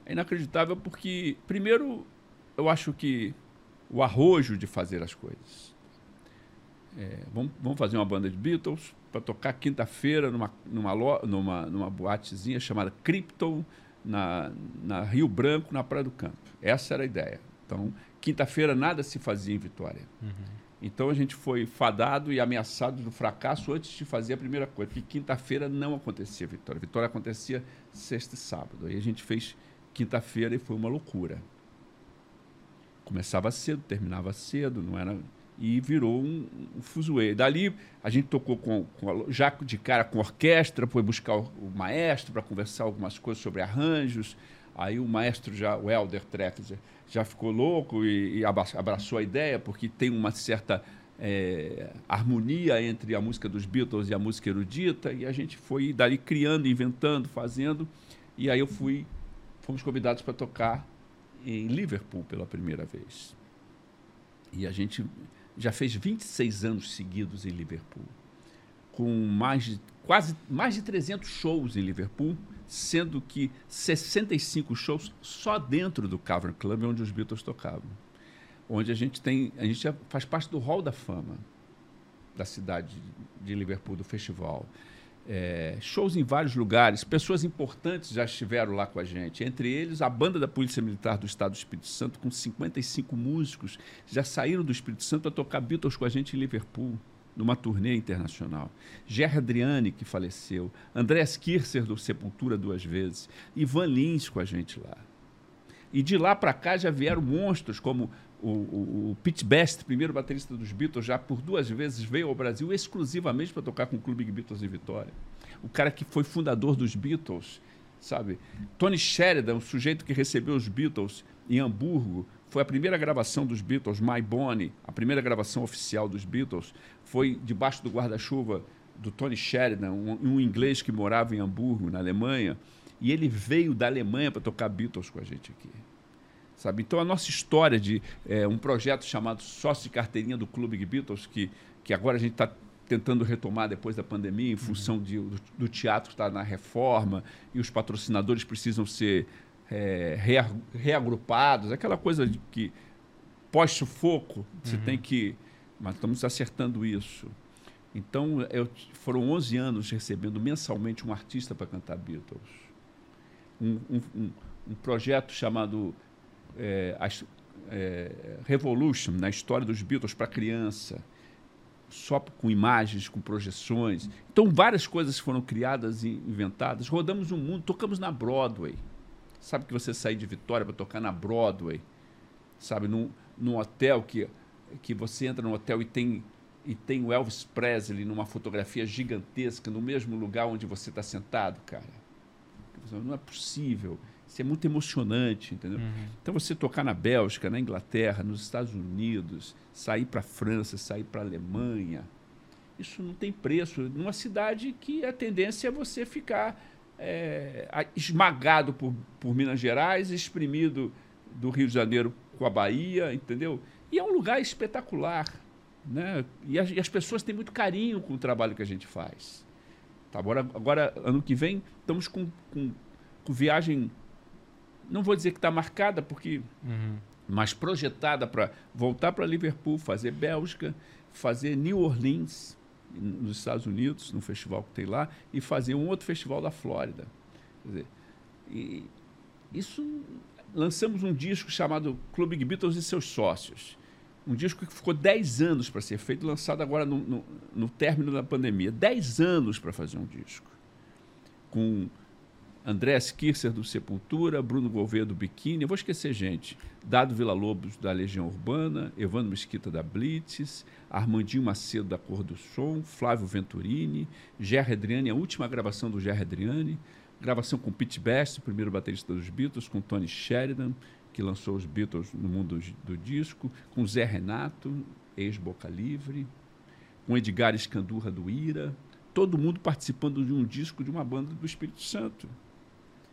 É inacreditável porque, primeiro, eu acho que o arrojo de fazer as coisas. É, vamos, vamos fazer uma banda de Beatles para tocar quinta-feira numa, numa, numa, numa boatezinha chamada Crypto, na, na Rio Branco, na Praia do Campo. Essa era a ideia. Então, Quinta-feira nada se fazia em Vitória. Uhum. Então a gente foi fadado e ameaçado do fracasso antes de fazer a primeira coisa, porque quinta-feira não acontecia Vitória. Vitória acontecia sexta e sábado. Aí a gente fez quinta-feira e foi uma loucura. Começava cedo, terminava cedo, não era e virou um, um fuzuê. Dali a gente tocou com, com já de cara com orquestra, foi buscar o, o maestro para conversar algumas coisas sobre arranjos. Aí o maestro já, o Helder Trexler, já ficou louco e, e, abraçou a ideia, porque tem uma certa é, harmonia entre a música dos Beatles e a música erudita, e a gente foi dali criando, inventando, fazendo, e aí eu fui, fomos convidados para tocar em Liverpool pela primeira vez. E a gente já fez 26 anos seguidos em Liverpool, com mais de, quase mais de 300 shows em Liverpool, sendo que 65 shows só dentro do Cavern Club, onde os Beatles tocavam. Onde a gente tem, a gente faz parte do Hall da Fama da cidade de Liverpool, do festival. é, shows em vários lugares. Pessoas importantes já estiveram lá com a gente. Entre eles, a banda da Polícia Militar do Estado do Espírito Santo, com 55 músicos, já saíram do Espírito Santo para tocar Beatles com a gente em Liverpool, numa turnê internacional. Gerry Adriani, que faleceu. Andrés Kircher, do Sepultura, duas vezes. Ivan Lins com a gente lá. E de lá para cá já vieram monstros como o, o, o, Pete Best, primeiro baterista dos Beatles, já por duas vezes veio ao Brasil exclusivamente para tocar com o Clube Beatles de Vitória. O cara que foi fundador dos Beatles, sabe? Tony Sheridan, o sujeito que recebeu os Beatles em Hamburgo, foi a primeira gravação dos Beatles, My Bonnie, a primeira gravação oficial dos Beatles, foi debaixo do guarda-chuva do Tony Sheridan, um, um inglês que morava em Hamburgo, na Alemanha, e ele veio da Alemanha para tocar Beatles com a gente aqui sabe? Então a nossa história de é, um projeto chamado sócio de carteirinha do Clube Beatles, que, que agora a gente está tentando retomar depois da pandemia, em função uhum. de, do, do, teatro estar tá na reforma e os patrocinadores precisam ser é, rea, reagrupados, aquela coisa de que pós-sufoco você uhum. tem que. Mas estamos acertando isso. Então, eu, foram 11 anos recebendo mensalmente um artista para cantar Beatles. Um, um, um, um projeto chamado é, é, Revolution, na história dos Beatles para criança, só com imagens, com projeções. Então, várias coisas foram criadas e inventadas. Rodamos o mundo, tocamos na Broadway. Sabe que você sair de Vitória para tocar na Broadway? Sabe, num, num hotel que, que você entra no hotel e tem, e tem o Elvis Presley numa fotografia gigantesca no mesmo lugar onde você está sentado, cara. Não é possível. Isso é muito emocionante, entendeu? Uhum. Então você tocar na Bélgica, na Inglaterra, nos Estados Unidos, sair para a França, sair para a Alemanha, isso não tem preço. Numa cidade que a tendência é você ficar é, esmagado por, por Minas Gerais, exprimido do Rio de Janeiro com a Bahia, entendeu? E é um lugar espetacular, né? E as, e as pessoas têm muito carinho com o trabalho que a gente faz. Tá, agora, agora, ano que vem, estamos com, com, com viagem não vou dizer que está marcada, porque. Uhum. Mas projetada para voltar para Liverpool, fazer Bélgica, fazer New Orleans, nos Estados Unidos, no festival que tem lá, e fazer um outro festival da Flórida. Quer dizer, e isso. Lançamos um disco chamado Clube Beatles e seus sócios. Um disco que ficou 10 anos para ser feito, lançado agora no, no, no término da pandemia. 10 anos para fazer um disco. Com Andrés Kircher do Sepultura, Bruno Gouveia do Biquíni, eu vou esquecer gente. Dado Vila Lobos da Legião Urbana, Evandro Mesquita da Blitz, Armandinho Macedo da Cor do Som, Flávio Venturini, Gerry Adriani, a última gravação do Gerry Adriani, gravação com Pete Best, o primeiro baterista dos Beatles, com Tony Sheridan, que lançou os Beatles no mundo do, do disco, com Zé Renato, ex-Boca Livre, com Edgar Escandurra do Ira, todo mundo participando de um disco de uma banda do Espírito Santo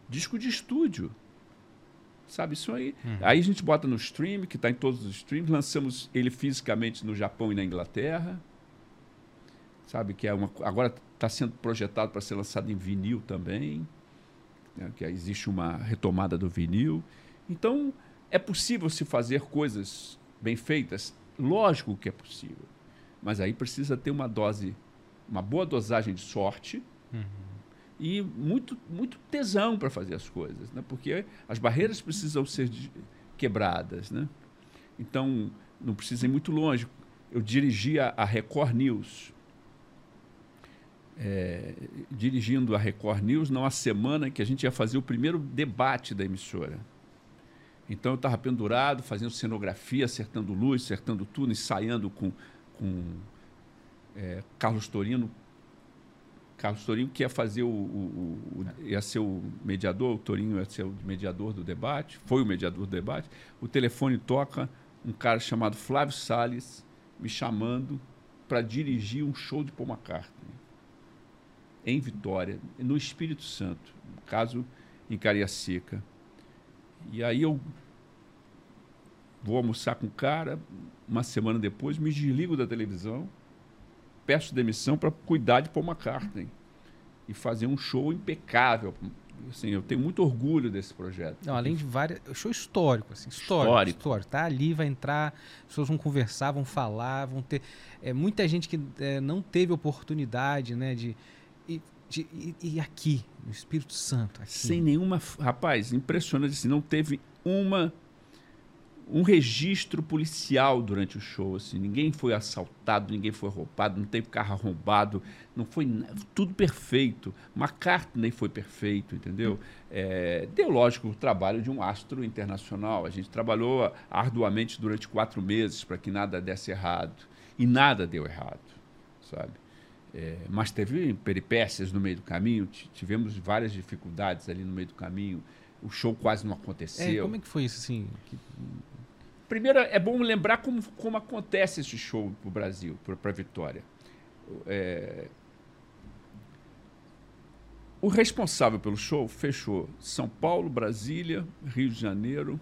disco de estúdio. Sabe isso aí? Uhum. Aí a gente bota no stream, que está em todos os streams, lançamos ele fisicamente no Japão e na Inglaterra. Sabe que é uma agora está sendo projetado para ser lançado em vinil também, né? que existe uma retomada do vinil. Então é possível se fazer coisas bem feitas, lógico que é possível, mas aí precisa ter uma dose, uma boa dosagem de sorte. Uhum e muito, muito tesão para fazer as coisas, né? porque as barreiras precisam ser quebradas. Né? Então, não precisa ir muito longe. Eu dirigia a Record News. É, dirigindo a Record News numa semana que a gente ia fazer o primeiro debate da emissora. Então eu estava pendurado, fazendo cenografia, acertando luz, acertando tudo, ensaiando com, com é, Carlos Torino Carlos Torinho que ia fazer o, o, o, ia ser o mediador, o Torinho ia ser o mediador do debate, foi o mediador do debate. O telefone toca um cara chamado Flávio Sales me chamando para dirigir um show de Paul McCartney em Vitória, no Espírito Santo, no caso em Cariacica. E aí eu vou almoçar com o cara, uma semana depois me desligo da televisão peço demissão para cuidar de Paul McCartney e fazer um show impecável. Assim, eu tenho muito orgulho desse projeto. Não, além de vários. Show histórico, assim, histórico, histórico. histórico. Tá ali, vai entrar, as pessoas vão conversar, vão falar, vão ter. É, muita gente que é, não teve oportunidade, né? De, e De, e, e, aqui, no Espírito Santo? Aqui? Sem nenhuma. Rapaz, impressionante assim, não teve uma um registro policial durante o show. Assim. Ninguém foi assaltado, ninguém foi roubado, não teve carro arrombado, não foi tudo perfeito. McCartney foi perfeito, entendeu? É, deu, lógico, o trabalho de um astro internacional. A gente trabalhou arduamente durante quatro meses para que nada desse errado. E nada deu errado, sabe? É, mas teve peripécias no meio do caminho, tivemos várias dificuldades ali no meio do caminho. O show quase não aconteceu. É, como é que foi isso, assim? Que Primeiro, é bom lembrar como, como acontece esse show para o Brasil, para a Vitória. É... O responsável pelo show fechou São Paulo, Brasília, Rio de Janeiro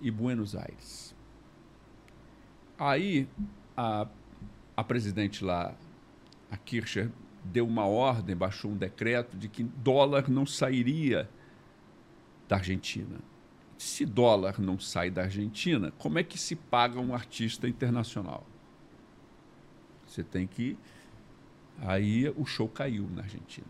e Buenos Aires. Aí a, a presidente lá, a Kircher, deu uma ordem, baixou um decreto de que dólar não sairia da Argentina se dólar não sai da Argentina, como é que se paga um artista internacional? Você tem que. Aí o show caiu na Argentina.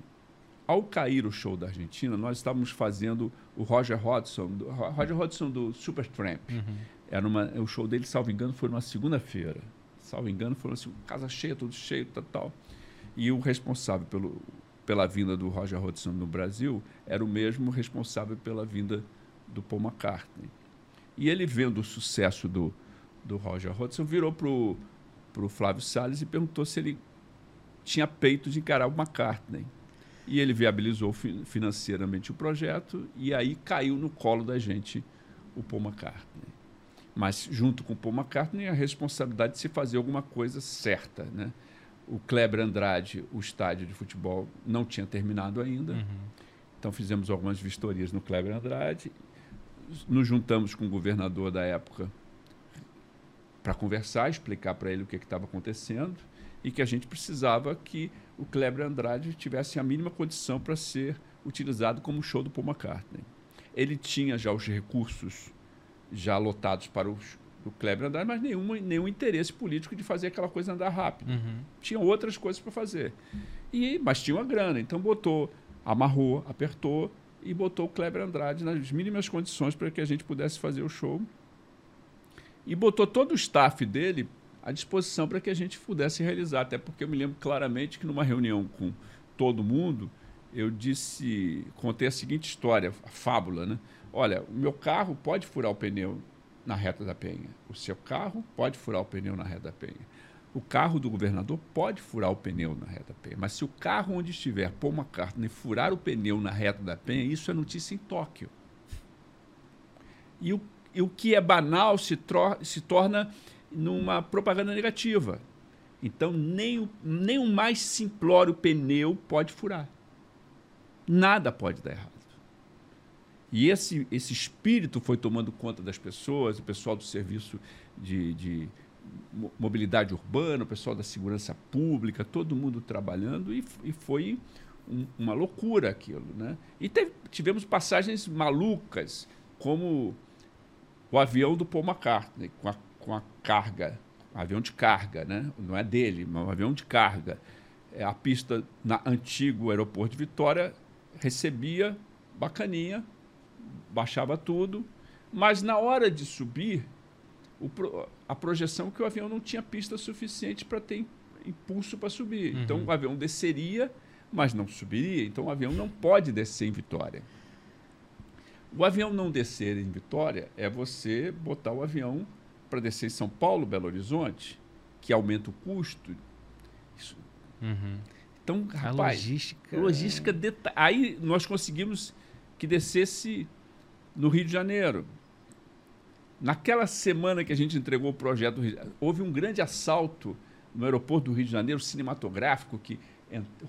Ao cair o show da Argentina, nós estávamos fazendo o Roger Hodgson, do, Roger Hodgson do Supertramp. Uhum. Era uma, o show dele, salvo engano, foi numa segunda-feira. Salvo engano, foi assim, casa cheia, tudo cheio, tal, tal. E o responsável pelo, pela vinda do Roger Hodgson no Brasil era o mesmo responsável pela vinda do Paul McCartney. E ele, vendo o sucesso do, do Roger Hodgson, virou para o Flávio Salles e perguntou se ele tinha peito de encarar o McCartney. E ele viabilizou financeiramente o projeto e aí caiu no colo da gente o Paul McCartney. Mas, junto com o Paul McCartney, a responsabilidade de se fazer alguma coisa certa. Né? O Kleber Andrade, o estádio de futebol, não tinha terminado ainda. Uhum. Então, fizemos algumas vistorias no Kleber Andrade nos juntamos com o governador da época para conversar, explicar para ele o que estava acontecendo e que a gente precisava que o Kleber Andrade tivesse a mínima condição para ser utilizado como show do Paul McCartney. Ele tinha já os recursos já lotados para o do Kleber Andrade, mas nenhum, nenhum interesse político de fazer aquela coisa andar rápido. Uhum. Tinha outras coisas para fazer. E, mas tinha uma grana, então botou, amarrou, apertou e botou o Kleber Andrade nas mínimas condições para que a gente pudesse fazer o show. E botou todo o staff dele à disposição para que a gente pudesse realizar. Até porque eu me lembro claramente que numa reunião com todo mundo, eu disse, contei a seguinte história, a fábula, né? Olha, o meu carro pode furar o pneu na reta da penha. O seu carro pode furar o pneu na reta da penha. O carro do governador pode furar o pneu na reta da penha, mas se o carro onde estiver Paul McCartney furar o pneu na reta da penha, isso é notícia em Tóquio. E o, e o que é banal se, se torna numa propaganda negativa. Então, nem o, nem o mais simplório pneu pode furar. Nada pode dar errado. E esse, esse espírito foi tomando conta das pessoas, o pessoal do serviço de, de mobilidade urbana, o pessoal da segurança pública, todo mundo trabalhando e, e foi um, uma loucura aquilo. Né? E teve, tivemos passagens malucas, como o avião do Paul McCartney, com a, com a carga, avião de carga, né? não é dele, mas um avião de carga. É, a pista na antigo aeroporto de Vitória recebia bacaninha, baixava tudo, mas na hora de subir, o, a projeção é que o avião não tinha pista suficiente para ter impulso para subir. Uhum. Então o avião desceria, mas não subiria. Então o avião não pode descer em Vitória. O avião não descer em Vitória é você botar o avião para descer em São Paulo, Belo Horizonte, que aumenta o custo. Isso. Uhum. Então, a logística. Logística deta... Aí nós conseguimos que descesse no Rio de Janeiro. Naquela semana que a gente entregou o projeto, houve um grande assalto no aeroporto do Rio de Janeiro, cinematográfico, que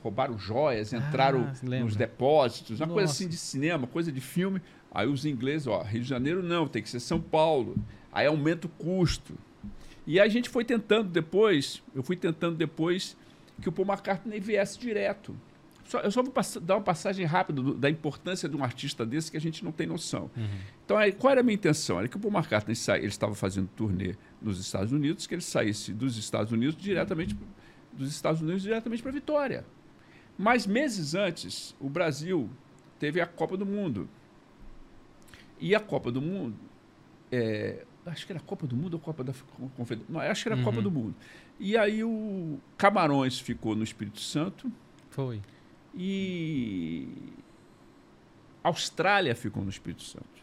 roubaram joias, entraram ah, nos depósitos, uma Nossa. coisa assim de cinema, coisa de filme. Aí os ingleses, ó, Rio de Janeiro não, tem que ser São Paulo. Aí aumenta o custo. E a gente foi tentando depois, eu fui tentando depois que o Paul McCartney viesse direto. Só, eu só vou dar uma passagem rápida do, da importância de um artista desse que a gente não tem noção. Uhum. Então, aí, qual era a minha intenção? Era que o Paul McCartney sa... ele estava fazendo turnê nos Estados Unidos, que ele saísse dos Estados Unidos diretamente dos Estados Unidos diretamente para Vitória. Mas meses antes, o Brasil teve a Copa do Mundo. E a Copa do Mundo, é, acho que era a Copa do Mundo ou Copa da Confederação? Não, acho que era a uhum. Copa do Mundo. E aí o Camarões ficou no Espírito Santo. Foi. E Austrália ficou no Espírito Santo.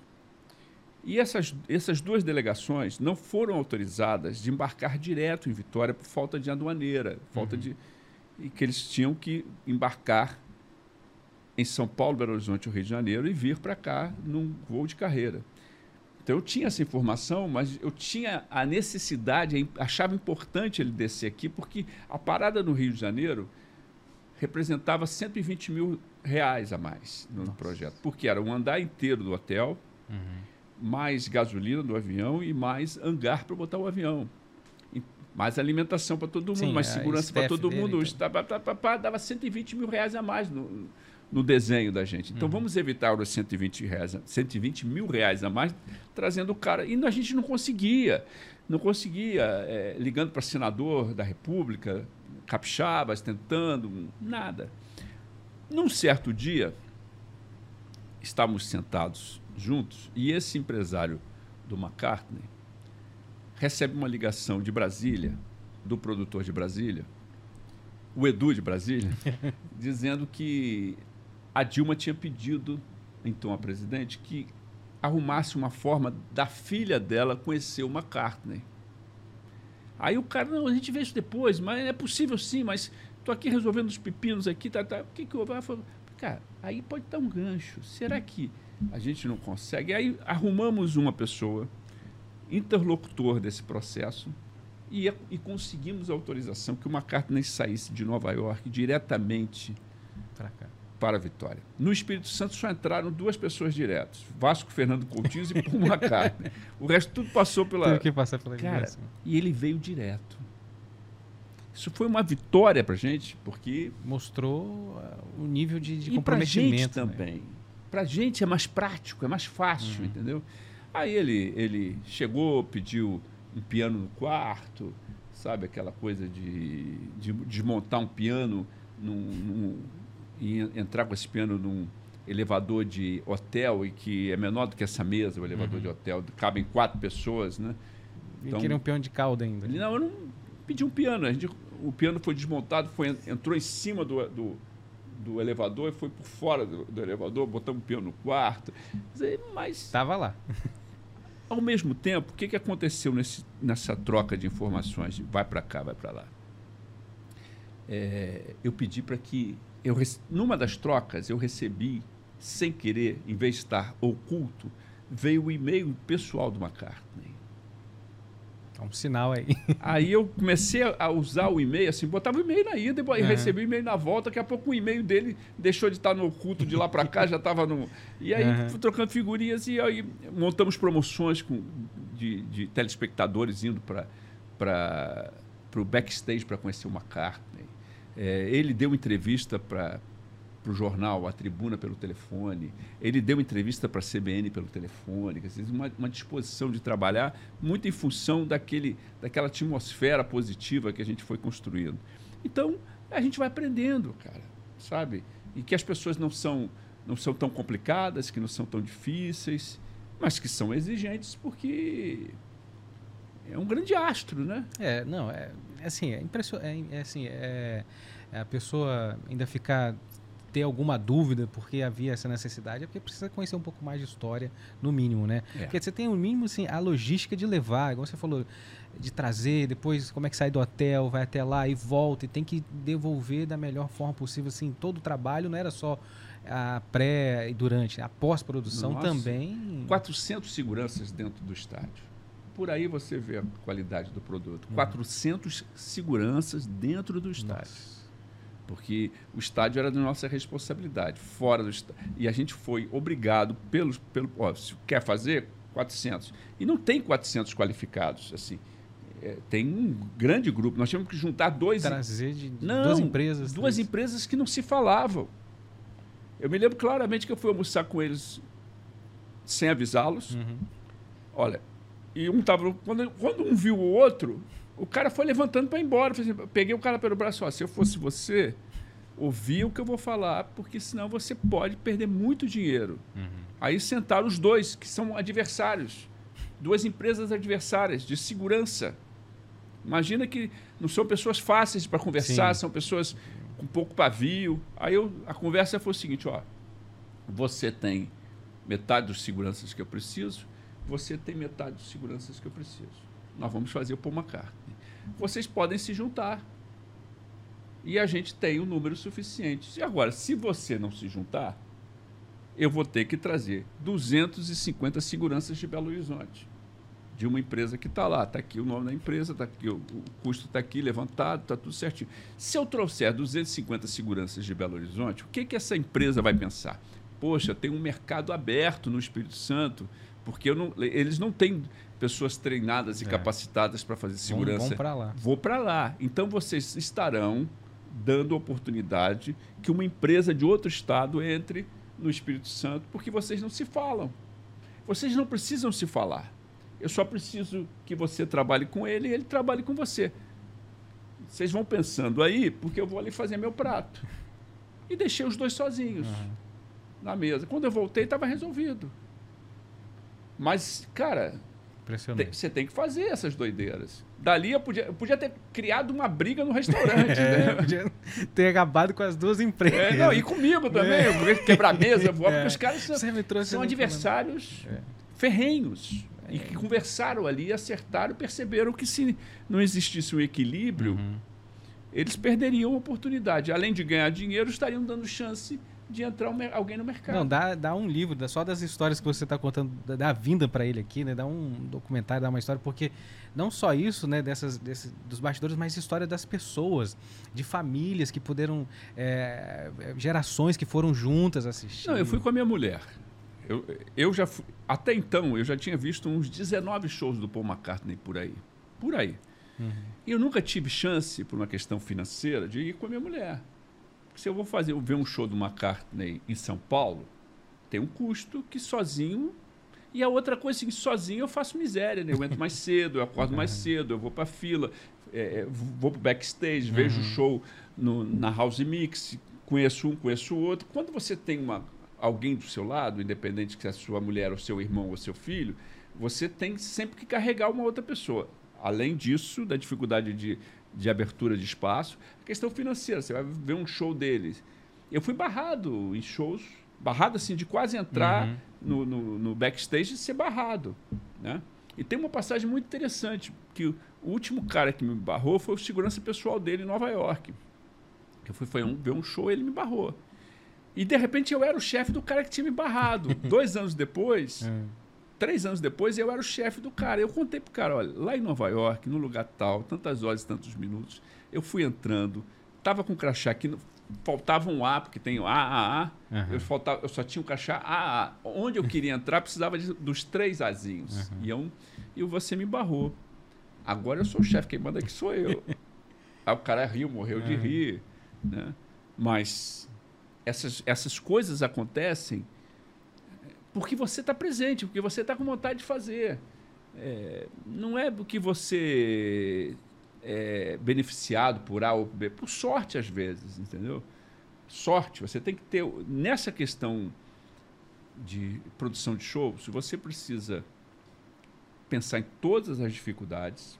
E essas, essas duas delegações não foram autorizadas de embarcar direto em Vitória por falta de aduaneira, falta uhum. de e que eles tinham que embarcar em São Paulo, Belo Horizonte, Rio de Janeiro e vir para cá num voo de carreira. Então eu tinha essa informação, mas eu tinha a necessidade, achava importante ele descer aqui, porque a parada no Rio de Janeiro representava 120 mil reais a mais no Nossa. projeto, porque era um andar inteiro do hotel, uhum. mais gasolina do avião e mais hangar para botar o avião mais alimentação para todo mundo, Sim, mais segurança para todo mundo. Então. dava 120 mil reais a mais no, no desenho da gente. Então uhum. vamos evitar os 120, reais, 120 mil reais a mais, trazendo o cara. E a gente não conseguia. Não conseguia, é, ligando para senador da República, capixabas, tentando, nada. Num certo dia, estávamos sentados juntos e esse empresário do McCartney recebe uma ligação de Brasília, do produtor de Brasília, o Edu de Brasília, dizendo que a Dilma tinha pedido, então, a presidente, que arrumasse uma forma da filha dela conhecer o McCartney. Aí o cara, não, a gente vê isso depois, mas é possível sim, mas estou aqui resolvendo os pepinos aqui, tá, tá. O que que eu vou Cara, aí pode dar um gancho. Será que a gente não consegue? Aí arrumamos uma pessoa interlocutor desse processo e, e conseguimos a autorização que o McCartney saísse de Nova York diretamente para cá para a Vitória. No Espírito Santo só entraram duas pessoas diretas, Vasco Fernando Coutinho e Paul McCartney. O resto tudo passou pela... Teve que passar pela Cara, E ele veio direto. Isso foi uma vitória para gente, porque... Mostrou uh, o nível de, de e comprometimento. Para gente né? também. Para gente é mais prático, é mais fácil, uhum. entendeu? Aí ele, ele chegou, pediu um piano no quarto, sabe? Aquela coisa de, de desmontar um piano num, num, e entrar com esse piano num elevador de hotel e que é menor do que essa mesa, o elevador uhum. de hotel, cabem quatro pessoas, né? Então, e queria um piano de cauda ainda. Ele, não, eu não pedi um piano. A gente, o piano foi desmontado, foi, entrou em cima do, do, do elevador e foi por fora do, do elevador, botamos um piano no quarto. Mas. Estava lá. Ao mesmo tempo, o que, que aconteceu nesse, nessa troca de informações? Vai para cá, vai para lá. É, eu pedi para que. Eu, numa das trocas, eu recebi, sem querer, em vez de estar oculto, veio o e-mail pessoal do McCartney. É um sinal aí. Aí eu comecei a usar o e-mail, assim, botava o e-mail na ida, e uhum. recebi o e-mail na volta, daqui a pouco o e-mail dele deixou de estar no oculto de lá para cá, já estava no. E aí fui trocando figurinhas e aí montamos promoções com, de, de telespectadores indo para o backstage para conhecer o McCartney. É, ele deu entrevista para o jornal A Tribuna pelo telefone, ele deu entrevista para a CBN pelo telefone, uma, uma, disposição de trabalhar muito em função daquele, daquela atmosfera positiva que a gente foi construindo. Então, a gente vai aprendendo, cara, sabe? E que as pessoas não são, não são tão complicadas, que não são tão difíceis, mas que são exigentes porque é um grande astro, né? É, não, é assim, é impressionante, é, é, assim, é, é a pessoa ainda ficar ter alguma dúvida porque havia essa necessidade, é porque precisa conhecer um pouco mais de história, no mínimo, né? É. Porque você tem o mínimo, assim, a logística de levar, igual você falou, de trazer, depois como é que sai do hotel, vai até lá e volta, e tem que devolver da melhor forma possível, assim, todo o trabalho, não era só a pré e durante, a pós-produção também. 400 seguranças dentro do estádio. Por aí você vê a qualidade do produto. Uhum. 400 seguranças dentro do estádio. Nossa porque o estádio era de nossa responsabilidade, fora do estádio. E a gente foi obrigado, pelos, pelo, ó, se quer fazer, 400. E não tem 400 qualificados, assim. É, tem um grande grupo. Nós tínhamos que juntar dois... Trazer de não, duas empresas. Duas três. empresas que não se falavam. Eu me lembro claramente que eu fui almoçar com eles sem avisá-los. Uhum. Olha, e um tava... Quando, quando um viu o outro, o cara foi levantando para ir embora. Assim, peguei o cara pelo braço, ó, se eu fosse você, ouvir o que eu vou falar, porque senão você pode perder muito dinheiro. Uhum. Aí sentaram os dois, que são adversários, duas empresas adversárias de segurança. Imagina que não são pessoas fáceis para conversar, Sim. são pessoas com pouco pavio. Aí eu, a conversa foi o seguinte, ó, você tem metade dos seguranças que eu preciso, você tem metade dos seguranças que eu preciso. Nós vamos fazer o Paul McCartney. Vocês podem se juntar. E a gente tem o um número suficiente. E agora, se você não se juntar, eu vou ter que trazer 250 seguranças de Belo Horizonte. De uma empresa que está lá. Está aqui o nome da empresa, tá aqui, o, o custo está aqui levantado, está tudo certinho. Se eu trouxer 250 seguranças de Belo Horizonte, o que, que essa empresa vai pensar? Poxa, tem um mercado aberto no Espírito Santo, porque não, eles não têm pessoas treinadas e é. capacitadas para fazer segurança. Vão, para lá. Vou para lá. Então vocês estarão dando oportunidade que uma empresa de outro estado entre no Espírito Santo, porque vocês não se falam. Vocês não precisam se falar. Eu só preciso que você trabalhe com ele e ele trabalhe com você. Vocês vão pensando aí, porque eu vou ali fazer meu prato. E deixei os dois sozinhos uhum. na mesa. Quando eu voltei, estava resolvido. Mas, cara, tem, você tem que fazer essas doideiras. Dali eu podia, eu podia ter criado uma briga no restaurante. é, né? Podia ter acabado com as duas empresas. É, não, e comigo também. É. Quebrar mesa, voar, porque os caras são, são adversários ferrenhos. E que conversaram ali, acertaram, perceberam que se não existisse um equilíbrio, uhum. eles perderiam a oportunidade. Além de ganhar dinheiro, estariam dando chance de entrar um, alguém no mercado. Não, dá, dá um livro, dá só das histórias que você está contando, da, da vinda para ele aqui, né? Dá um documentário, dá uma história, porque não só isso, né, dessas, desses, dos bastidores, mas história das pessoas, de famílias que puderam, é, gerações que foram juntas assistir. Não, eu fui com a minha mulher. Eu, eu já fui, até então, eu já tinha visto uns 19 shows do Paul McCartney por aí. Por aí. Uhum. E eu nunca tive chance, por uma questão financeira, de ir com a minha mulher se eu vou fazer ver um show do McCartney em São Paulo, tem um custo que sozinho. E a outra coisa, assim, sozinho eu faço miséria, né? Eu entro mais cedo, eu acordo mais cedo, eu vou para fila, é, vou para backstage, uhum. vejo o show no, na House Mix, conheço um, conheço o outro. Quando você tem uma, alguém do seu lado, independente que é a sua mulher, ou seu irmão, ou seu filho, você tem sempre que carregar uma outra pessoa. Além disso, da dificuldade de de abertura de espaço. A questão financeira, você vai ver um show deles. Eu fui barrado em shows, barrado assim, de quase entrar uhum. no, no, no, backstage e ser barrado. Né? E tem uma passagem muito interessante, que o último cara que me barrou foi o segurança pessoal dele em Nova York. Eu fui, foi um, ver um show ele me barrou. E de repente eu era o chefe do cara que tinha me barrado. Dois anos depois, uhum. Três anos depois, eu era o chefe do cara. Eu contei pro cara, olha, lá em Nova York, no lugar tal, tantas horas e tantos minutos, eu fui entrando, tava com crachá aqui, faltava um A, porque tem o A, A, A. Uhum. Eu, faltava, eu só tinha um crachá A, A. Onde eu queria entrar, precisava de, dos três Azinhos. Uhum. E, eu, e você me barrou. Agora eu sou o chefe, quem manda aqui sou eu. Aí o cara riu, morreu uhum. de rir. Né? Mas essas, essas coisas acontecem porque você está presente, porque você está com vontade de fazer. É, não é porque você é beneficiado por A ou B, por sorte às vezes, entendeu? Sorte, você tem que ter. Nessa questão de produção de show, se você precisa pensar em todas as dificuldades,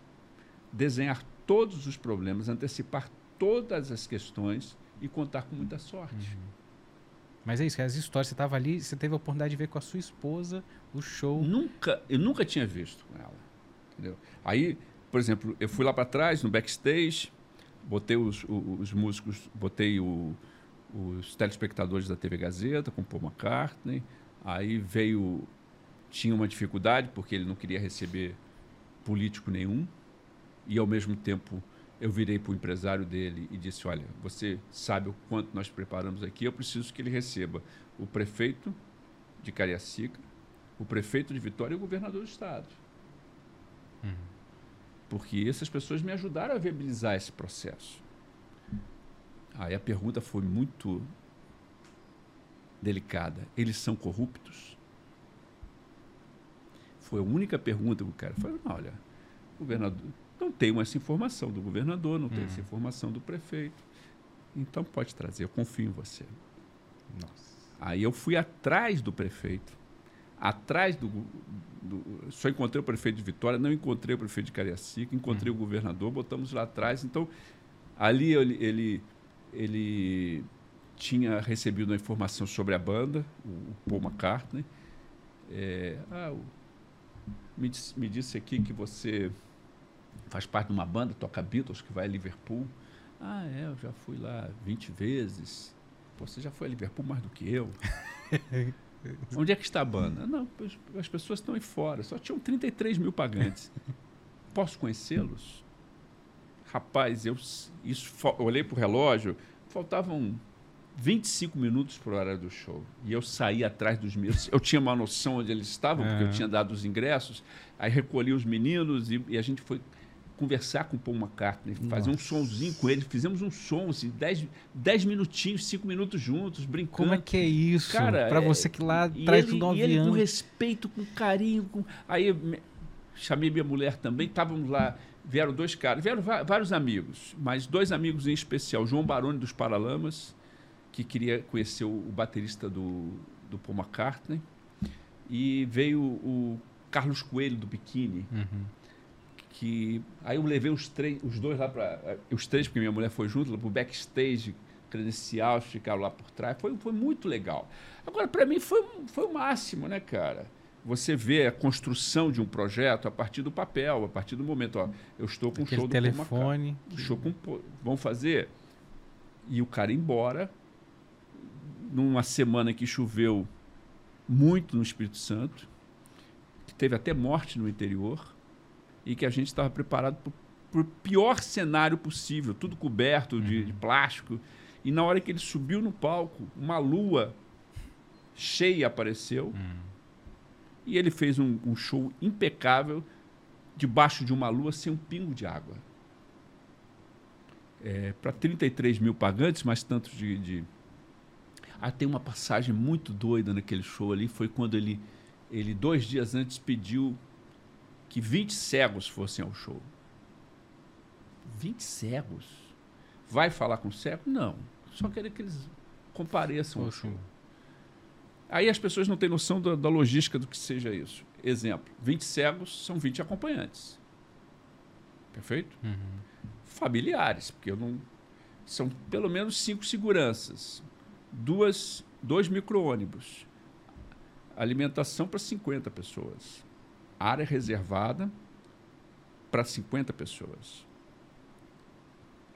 desenhar todos os problemas, antecipar todas as questões e contar com muita sorte. Uhum. Mas é isso, as histórias. Você estava ali, você teve a oportunidade de ver com a sua esposa o show. Nunca, eu nunca tinha visto com ela. Entendeu? Aí, por exemplo, eu fui lá para trás, no backstage, botei os, os, os músicos, botei o, os telespectadores da TV Gazeta com Paul McCartney. Aí veio. Tinha uma dificuldade, porque ele não queria receber político nenhum. E, ao mesmo tempo, eu virei para o empresário dele e disse: Olha, você sabe o quanto nós preparamos aqui, eu preciso que ele receba o prefeito de Cariacica, o prefeito de Vitória e o governador do estado. Uhum. Porque essas pessoas me ajudaram a viabilizar esse processo. Aí a pergunta foi muito delicada: eles são corruptos? Foi a única pergunta que o cara falou: olha, governador não tenho essa informação do governador, não tenho essa uhum. informação do prefeito. Então pode trazer, eu confio em você. Nossa. Aí eu fui atrás do prefeito, atrás do, do, Só encontrei o prefeito de Vitória, não encontrei o prefeito de Cariacica, encontrei uhum. o governador, botamos lá atrás. Então, ali ele, ele, ele tinha recebido uma informação sobre a banda, o Paul McCartney. É, ah, o, me disse aqui que você faz parte de uma banda, toca Beatles, que vai a Liverpool. Ah, é, eu já fui lá 20 vezes. Pô, você já foi a Liverpool mais do que eu. Onde é que está a banda? Não, as pessoas estão aí fora. Só tinham 33 mil pagantes. Posso conhecê-los? Rapaz, eu isso, olhei para o relógio, faltavam 25 minutos para o horário do show. E eu saí atrás dos meus. Eu tinha uma noção onde eles estavam, porque eu tinha dado os ingressos. Aí recolhi os meninos e, e a gente foi conversar com o Paul McCartney, fazer Nossa. um sonzinho com ele. Fizemos um som, assim, 10 minutinhos, 5 minutos juntos, brincando. Como é que é isso? Para é, você que lá traz tudo um e ele com respeito, com carinho. Com... Aí me... chamei minha mulher também, estávamos lá, vieram dois caras, vieram vários amigos, mas dois amigos em especial, João Baroni dos Paralamas, que queria conhecer o, o baterista do, do Paul McCartney, e veio o Carlos Coelho do Biquíni. Uhum que aí eu levei os três, os dois lá para eh, os três porque minha mulher foi junto para o backstage credencial, ficaram lá por trás. Foi, foi muito legal. Agora para mim foi foi o máximo, né, cara? Você vê a construção de um projeto a partir do papel, a partir do momento, ó, eu estou com Aquele show do telefone, show com vamos fazer e o cara ir embora numa semana que choveu muito no Espírito Santo, que teve até morte no interior e que a gente estava preparado para o pior cenário possível, tudo coberto uhum. de, de, plástico. E na hora que ele subiu no palco, uma lua cheia apareceu uhum. e ele fez um, um, show impecável debaixo de uma lua sem um pingo de água. É, para 33 mil pagantes, mas tantos de, de... Ah, tem uma passagem muito doida naquele show ali, foi quando ele, ele dois dias antes pediu que 20 cegos fossem ao show. 20 cegos? Vai falar com cego? Não. Só querer que eles compareçam ao show. Aí as pessoas não têm noção da, da, logística do que seja isso. Exemplo: 20 cegos são 20 acompanhantes. Perfeito? Uhum. Familiares, porque eu não. São pelo menos cinco seguranças, duas, dois micro-ônibus, alimentação para 50 pessoas área reservada para 50 pessoas.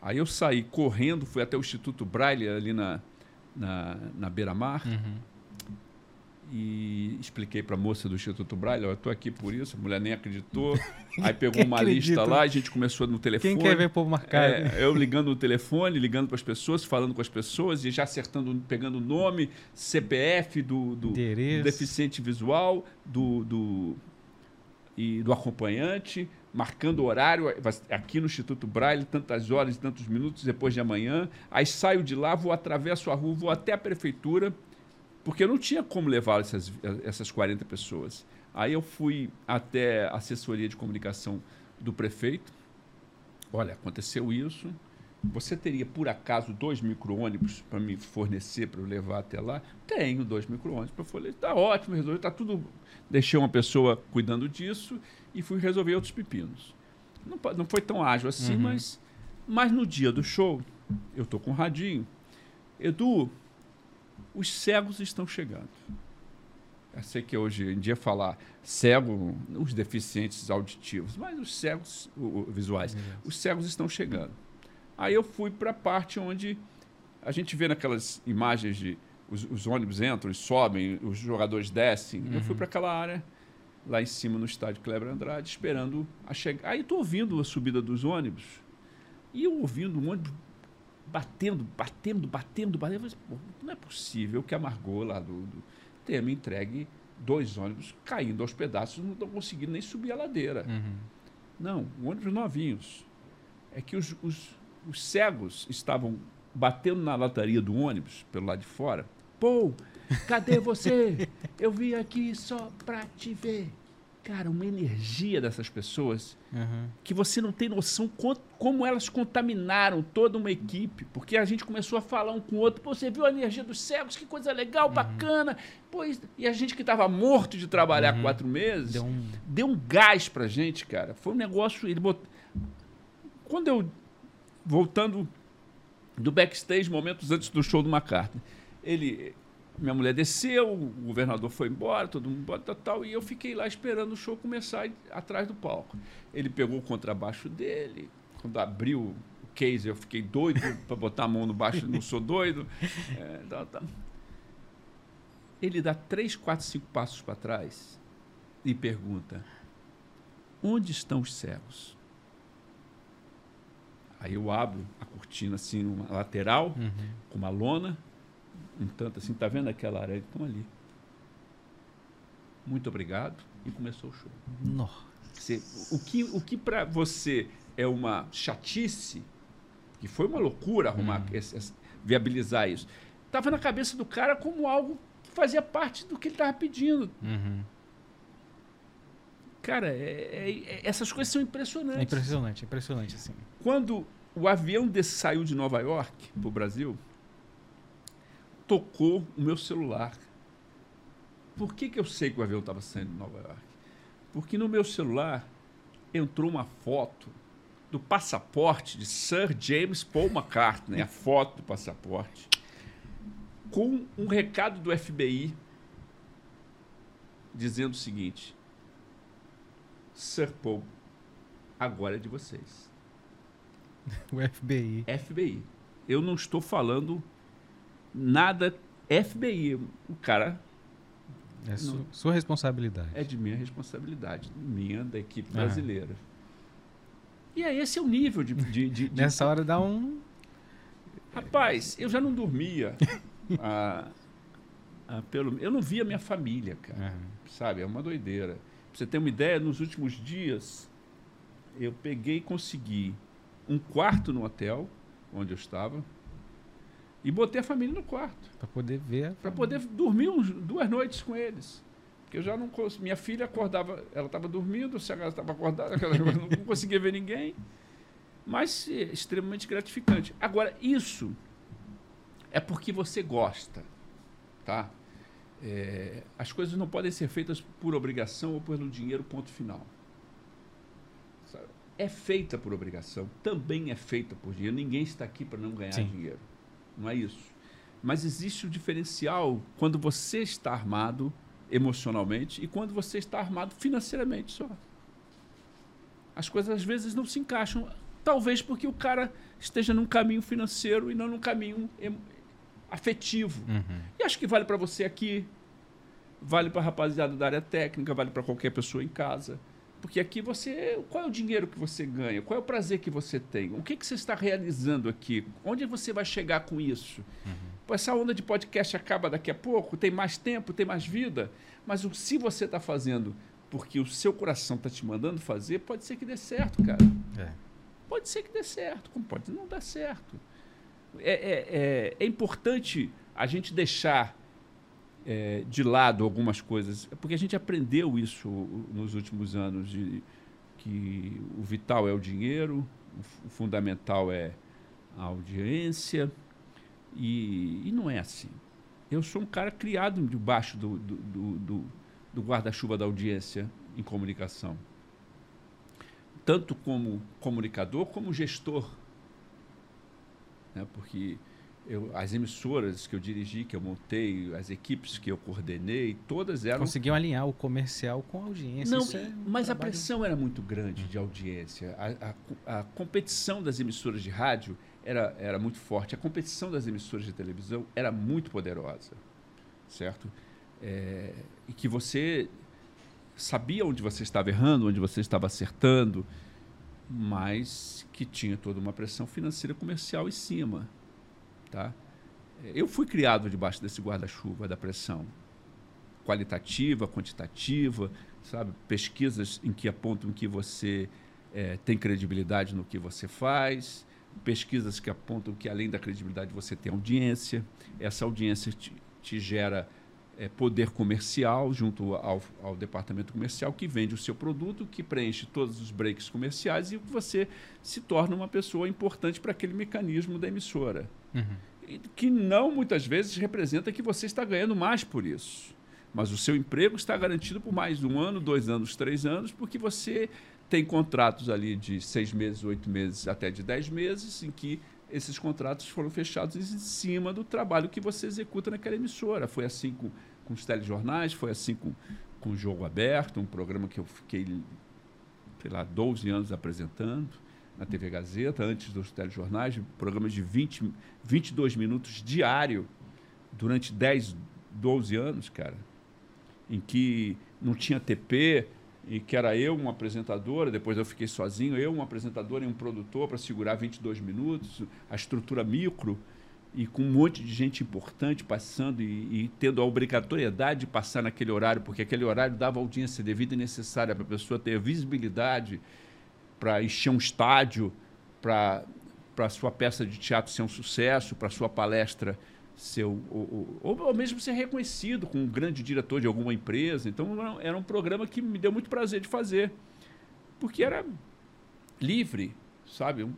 Aí eu saí correndo, fui até o Instituto Braille ali na, na, na beira-mar. Uhum e expliquei para a moça do Instituto Braille, eu estou aqui por isso, a mulher nem acreditou. Aí pegou uma acredita? lista lá, a gente começou no telefone. Quem quer ver povo marcado? É, eu ligando no telefone, ligando para as pessoas, falando com as pessoas e já acertando, pegando o nome, CPF do, do, do deficiente visual, do, do, e do acompanhante, marcando horário aqui no Instituto Braille, tantas horas tantos minutos depois de amanhã. Aí saio de lá, vou atravesso a rua, vou até a prefeitura, porque eu não tinha como levar essas, essas 40 pessoas. Aí eu fui até a assessoria de comunicação do prefeito. Olha, aconteceu isso. Você teria, por acaso, dois micro-ônibus para me fornecer, para eu levar até lá? Tenho dois micro-ônibus para fornecer. Está ótimo, resolveu, está tudo deixei uma pessoa cuidando disso e fui resolver outros pepinos. Não, não foi tão ágil assim, uhum. mas, mas no dia do show, eu tô com um radinho. Edu, os cegos estão chegando. Eu sei que hoje em dia falar cego, os deficientes auditivos, mas os cegos o, visuais, os cegos estão chegando. Aí eu fui para a parte onde a gente vê naquelas imagens de os, os ônibus entram e sobem, os jogadores descem. Uhum. Eu fui uhum. para aquela área, lá em cima no estádio Kleber Andrade, esperando a chegar. Aí estou ouvindo a subida dos ônibus e eu ouvindo um ônibus batendo, batendo, batendo, batendo. Falei, não é possível que a Margot lá do, do me entregue dois ônibus caindo aos pedaços, não estão conseguindo nem subir a ladeira. Uhum. Não, ônibus novinhos. É que os, os, os cegos estavam batendo na lataria do ônibus, pelo lado de fora, Paul, cadê você? Eu vim aqui só pra te ver. cara, uma energia dessas pessoas Uhum. que você não tem noção co- como elas contaminaram toda uma equipe. Porque a gente começou a falar um com o outro. Pô, você viu a energia dos cegos? Que coisa legal, Uhum. bacana. Pô, isso- e a gente que estava morto de trabalhar quatro meses, Deu um. deu um gás pra gente, cara. Foi um negócio. Ele bot... Quando eu. Voltando do backstage, momentos antes do show do McCartney, ele. Minha mulher desceu, o governador foi embora, todo mundo embora, tal, tal, e eu fiquei lá esperando o show começar atrás do palco. Ele pegou o contrabaixo dele, quando abriu o case, eu fiquei doido para botar a mão no baixo, não sou doido. É, tal, tal. Ele dá três, quatro, cinco passos para trás e pergunta: onde estão os cegos? Aí eu abro a cortina assim, numa lateral, Uhum. com uma lona, um tanto assim, tá vendo aquela areia? Estão ali. Muito obrigado. E começou o show. Nossa. Você- o que, o que para você é uma chatice, que foi uma loucura arrumar, esse- esse- viabilizar isso, estava na cabeça do cara como algo que fazia parte do que ele estava pedindo. Uhum. Cara, é- é- é- essas coisas são impressionantes. É impressionante, é impressionante, assim. Quando o avião desse saiu de Nova York para o Brasil, tocou o meu celular. Por que, que eu sei que o avião estava saindo de Nova York? Porque no meu celular entrou uma foto do passaporte de Sir James Paul McCartney, a foto do passaporte, com um recado do FBI dizendo o seguinte: Paul, agora é de vocês. O FBI. FBI. Eu não estou falando nada FBI. O cara É su- Não. sua responsabilidade. é de minha responsabilidade, minha, da equipe Aham. brasileira. E aí, esse é o nível de. de, de- de- Nessa hora dá um. Rapaz, eu já não dormia. ah, ah, pelo, eu não via minha família, cara. Aham. Sabe? É uma doideira. Pra você ter uma ideia, nos últimos dias, eu peguei e consegui um quarto no hotel onde eu estava e botei a família no quarto. Pra poder ver. para poder dormir uns- duas noites com eles. Porque eu já não minha filha acordava, ela estava dormindo, se ela estava acordada, coisa, não conseguia ver ninguém. Mas é extremamente gratificante. Agora, isso é porque você gosta, tá? É, as coisas não podem ser feitas por obrigação ou pelo dinheiro, ponto final. Sabe? É feita por obrigação, também é feita por dinheiro. Ninguém está aqui para não ganhar Sim. dinheiro. Não é isso. Mas existe o diferencial quando você está armado emocionalmente e quando você está armado financeiramente só. As coisas às vezes não se encaixam, talvez porque o cara esteja num caminho financeiro e não num caminho afetivo. Uhum. E acho que vale para você aqui, vale para a rapaziada da área técnica, vale para qualquer pessoa em casa. Porque aqui você. Qual é o dinheiro que você ganha? Qual é o prazer que você tem? O que, que você está realizando aqui? Onde você vai chegar com isso? Pô, essa onda de podcast acaba daqui a pouco, tem mais tempo, tem mais vida. Mas o, se você está fazendo porque o seu coração está te mandando fazer, pode ser que dê certo, cara. É. Pode ser que dê certo, como pode não dar certo. É, é, é, é importante a gente deixar é, de lado algumas coisas, porque a gente aprendeu isso nos últimos anos, de, que o vital é o dinheiro, o fundamental é a audiência, e, e não é assim. Eu sou um cara criado debaixo do, do, do, do- do guarda-chuva da audiência em comunicação tanto como comunicador como gestor. Né? Porque eu, as emissoras que eu dirigi, que eu montei, as equipes que eu coordenei, todas eram. Conseguiam alinhar o comercial com a audiência. Não, é um mas a pressão era muito grande de audiência. A, a- a competição das emissoras de rádio era, era muito forte. A competição das emissoras de televisão era muito poderosa, certo? É, e que você sabia onde você estava errando, onde você estava acertando, mas que tinha toda uma pressão financeira comercial em cima, tá? Eu fui criado debaixo desse guarda-chuva da pressão qualitativa, quantitativa, sabe? Pesquisas em que apontam que você eh, tem credibilidade no que você faz, pesquisas que apontam que além da credibilidade você tem audiência, essa audiência te, te gera é, poder comercial junto ao, ao, departamento comercial que vende o seu produto, que preenche todos os breaks comerciais e você se torna uma pessoa importante para aquele mecanismo da emissora. Uhum. Que não muitas vezes representa que você está ganhando mais por isso. Mas o seu emprego está garantido por mais um ano, dois anos, três anos, porque você tem contratos ali de seis meses, oito meses, até de dez meses, em que esses contratos foram fechados em cima do trabalho que você executa naquela emissora. Foi assim com, com os telejornais, foi assim com, com o Jogo Aberto, um programa que eu fiquei, sei lá, 12 anos apresentando na TV Gazeta, antes dos telejornais, programas de 20, 22 minutos diário, durante 10, 12 anos, cara, em que não tinha TP, e que era eu, uma apresentadora, depois eu fiquei sozinho, eu, um apresentador e um produtor para segurar 22 minutos, a estrutura micro, e com um monte de gente importante passando e, e, tendo a obrigatoriedade de passar naquele horário, porque aquele horário dava audiência devida e necessária para a pessoa ter visibilidade para encher um estádio, para a sua peça de teatro ser um sucesso, para a sua palestra ser o, o, ou, ou, mesmo ser reconhecido como um grande diretor de alguma empresa. Então era um programa que me deu muito prazer de fazer, porque era livre, sabe? O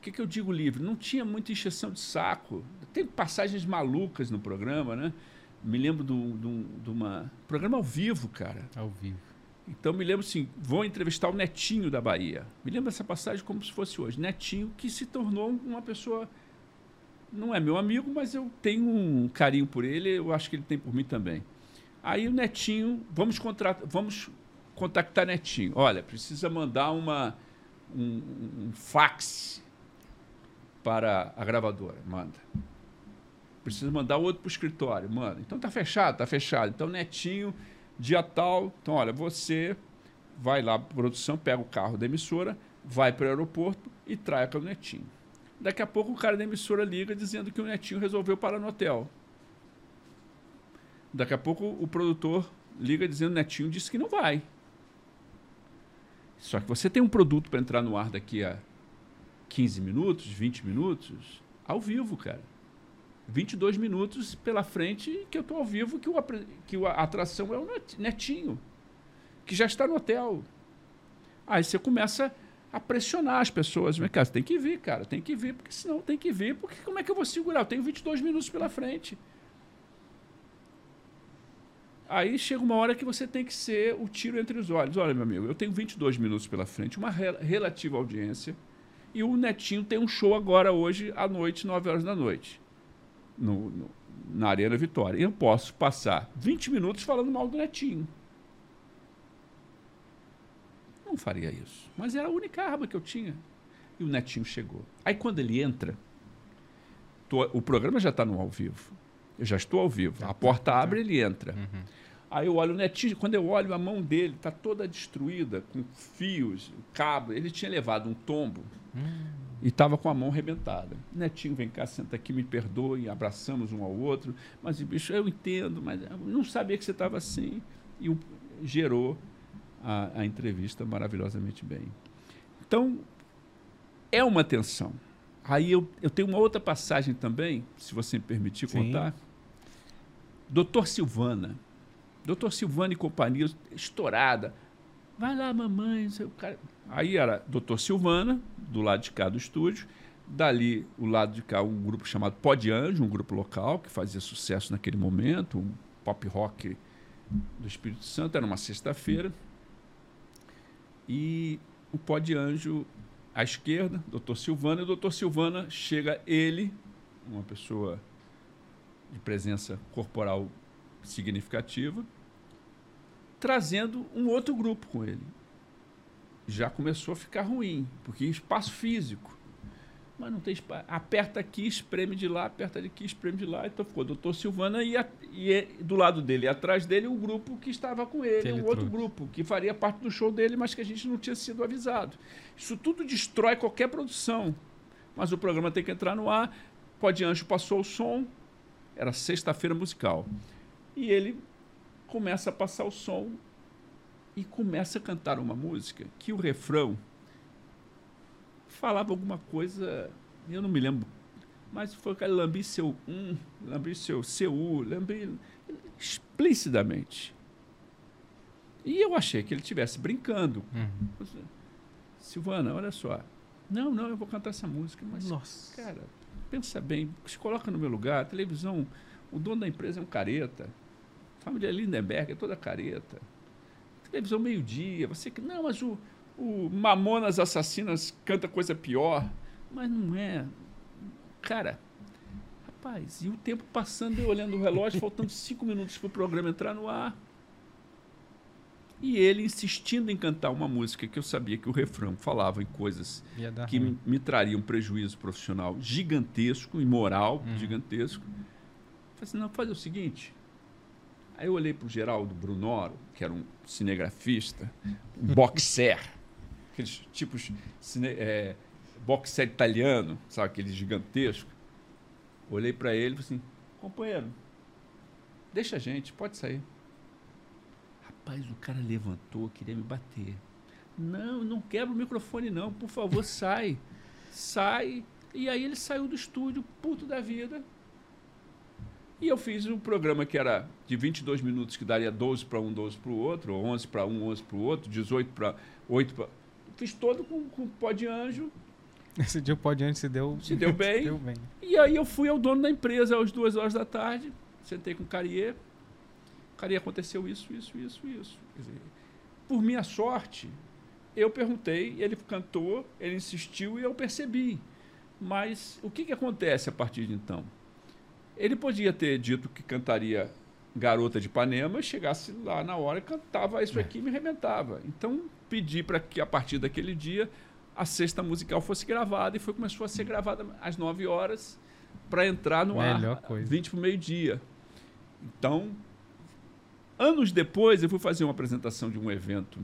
que, que eu digo livre? Não tinha muita encheção de saco. Tem passagens malucas no programa, né? Me lembro de uma programa ao vivo, cara. Ao vivo. Então me lembro assim, vou entrevistar o Netinho da Bahia. Me lembro dessa passagem como se fosse hoje. Netinho que se tornou uma pessoa não é meu amigo, mas eu tenho um carinho por ele, eu acho que ele tem por mim também. Aí o Netinho, vamos, vamos contactar Netinho. Olha, precisa mandar uma, um, um fax para a gravadora. Manda. Precisa mandar outro para o escritório. Manda. Então tá fechado, tá fechado. Então, Netinho, dia tal. Então, olha, você vai lá para produção, pega o carro da emissora, vai para o aeroporto e traz o Netinho. Daqui a pouco o cara da emissora liga dizendo que o netinho resolveu parar no hotel. Daqui a pouco o produtor liga dizendo que o netinho disse que não vai. Só que você tem um produto para entrar no ar daqui a 15 minutos, 20 minutos, ao vivo, cara. 22 minutos pela frente que eu estou ao vivo, que, o, que a atração é o netinho, que já está no hotel. Aí você começa a pressionar as pessoas. Mas, cara, tem que vir, cara, tem que vir, porque senão tem que vir, porque como é que eu vou segurar? Eu tenho 22 minutos pela frente. Aí chega uma hora que você tem que ser o tiro entre os olhos. Olha, meu amigo, eu tenho 22 minutos pela frente, uma relativa audiência, e o Netinho tem um show agora, hoje, à noite, 9 horas da noite, no, no na Arena Vitória. Eu posso passar 20 minutos falando mal do Netinho. Não faria isso. Mas era a única arma que eu tinha. E o Netinho chegou. Aí quando ele entra, tô, o programa já está no ao vivo. Eu já estou ao vivo. A porta abre, ele entra. Uhum. Aí eu olho o Netinho, quando eu olho a mão dele, está toda destruída, com fios, cabo. Ele tinha levado um tombo uhum. e estava com a mão arrebentada. Netinho, vem cá, senta aqui, me perdoe, abraçamos um ao outro. Mas, bicho, eu entendo, mas eu não sabia que você estava assim. E o, gerou a, a entrevista maravilhosamente bem. Então, é uma tensão. Aí eu, eu tenho uma outra passagem também, se você me permitir Sim. contar. Doutor Silvana. Doutor Silvana e companhia, estourada. Vai lá, mamãe. Seu cara... Aí era Doutor Silvana, do lado de cá do estúdio. Dali, o lado de cá, um grupo chamado Pod Anjo, um grupo local que fazia sucesso naquele momento, um pop rock do Espírito Santo. Era uma sexta-feira. E o pó de anjo à esquerda, doutor Silvana, e o doutor Silvana chega ele, uma pessoa de presença corporal significativa, trazendo um outro grupo com ele. Já começou a ficar ruim, porque espaço físico mas não tem espaço. Aperta aqui, espreme de lá, aperta aqui, espreme de lá. Então ficou o doutor Silvana e, a, e do lado dele, e atrás dele, o grupo que estava com ele, um outro grupo, que faria parte do show dele, mas que a gente não tinha sido avisado. Isso tudo destrói qualquer produção. Mas o programa tem que entrar no ar. Pode Anjo passou o som, era sexta-feira musical. E ele começa a passar o som e começa a cantar uma música que o refrão falava alguma coisa, eu não me lembro, mas foi que lambi seu um, lambi seu CU, lambi. explicitamente. E eu achei que ele estivesse brincando. Uhum. Silvana, olha só. Não, não, eu vou cantar essa música. Mas, Nossa. cara, pensa bem, se coloca no meu lugar. A televisão, o dono da empresa é um careta. A família Lindenberg é toda careta. Televisão meio-dia. Você que. Não, mas o, o Mamonas Assassinas canta coisa pior. Mas não é. Cara, rapaz, e o tempo passando, eu olhando o relógio, faltando cinco minutos para o programa entrar no ar. E ele insistindo em cantar uma música que eu sabia que o refrão falava em coisas que ruim. me, me trariam um prejuízo profissional gigantesco e moral Uhum. gigantesco. Falei assim, não, faz o seguinte. Aí eu olhei para o Geraldo Brunoro, que era um cinegrafista, um boxer, aqueles tipos cine, é, boxer italiano, sabe, aquele gigantesco. Olhei para ele e falei assim, companheiro, deixa a gente, pode sair. Rapaz, o cara levantou, queria me bater. Não, não quebra o microfone não, por favor, sai. Sai. E aí ele saiu do estúdio, puto da vida. E eu fiz um programa que era de 22 minutos, que daria 12 para um, 12 para o outro, ou 11 para um, 11 para o outro, 18 para 8 para... Fiz todo com, com pó de anjo. Esse dia o pó de antes se deu, Se deu bem. deu bem. E aí eu fui ao dono da empresa às duas horas da tarde, sentei com o Carier. Carier, aconteceu isso, isso, isso, isso. Dizer, por minha sorte, eu perguntei, ele cantou, ele insistiu e eu percebi. Mas o que, que acontece a partir de então? Ele podia ter dito que cantaria Garota de Ipanema, chegasse lá na hora e cantava isso aqui e me arrebentava. Então pedi para que a partir daquele dia a sexta musical fosse gravada e foi começou a ser gravada às 9 horas para entrar no Melhor ar coisa. 20 para o meio-dia. Então, anos depois, eu fui fazer uma apresentação de um evento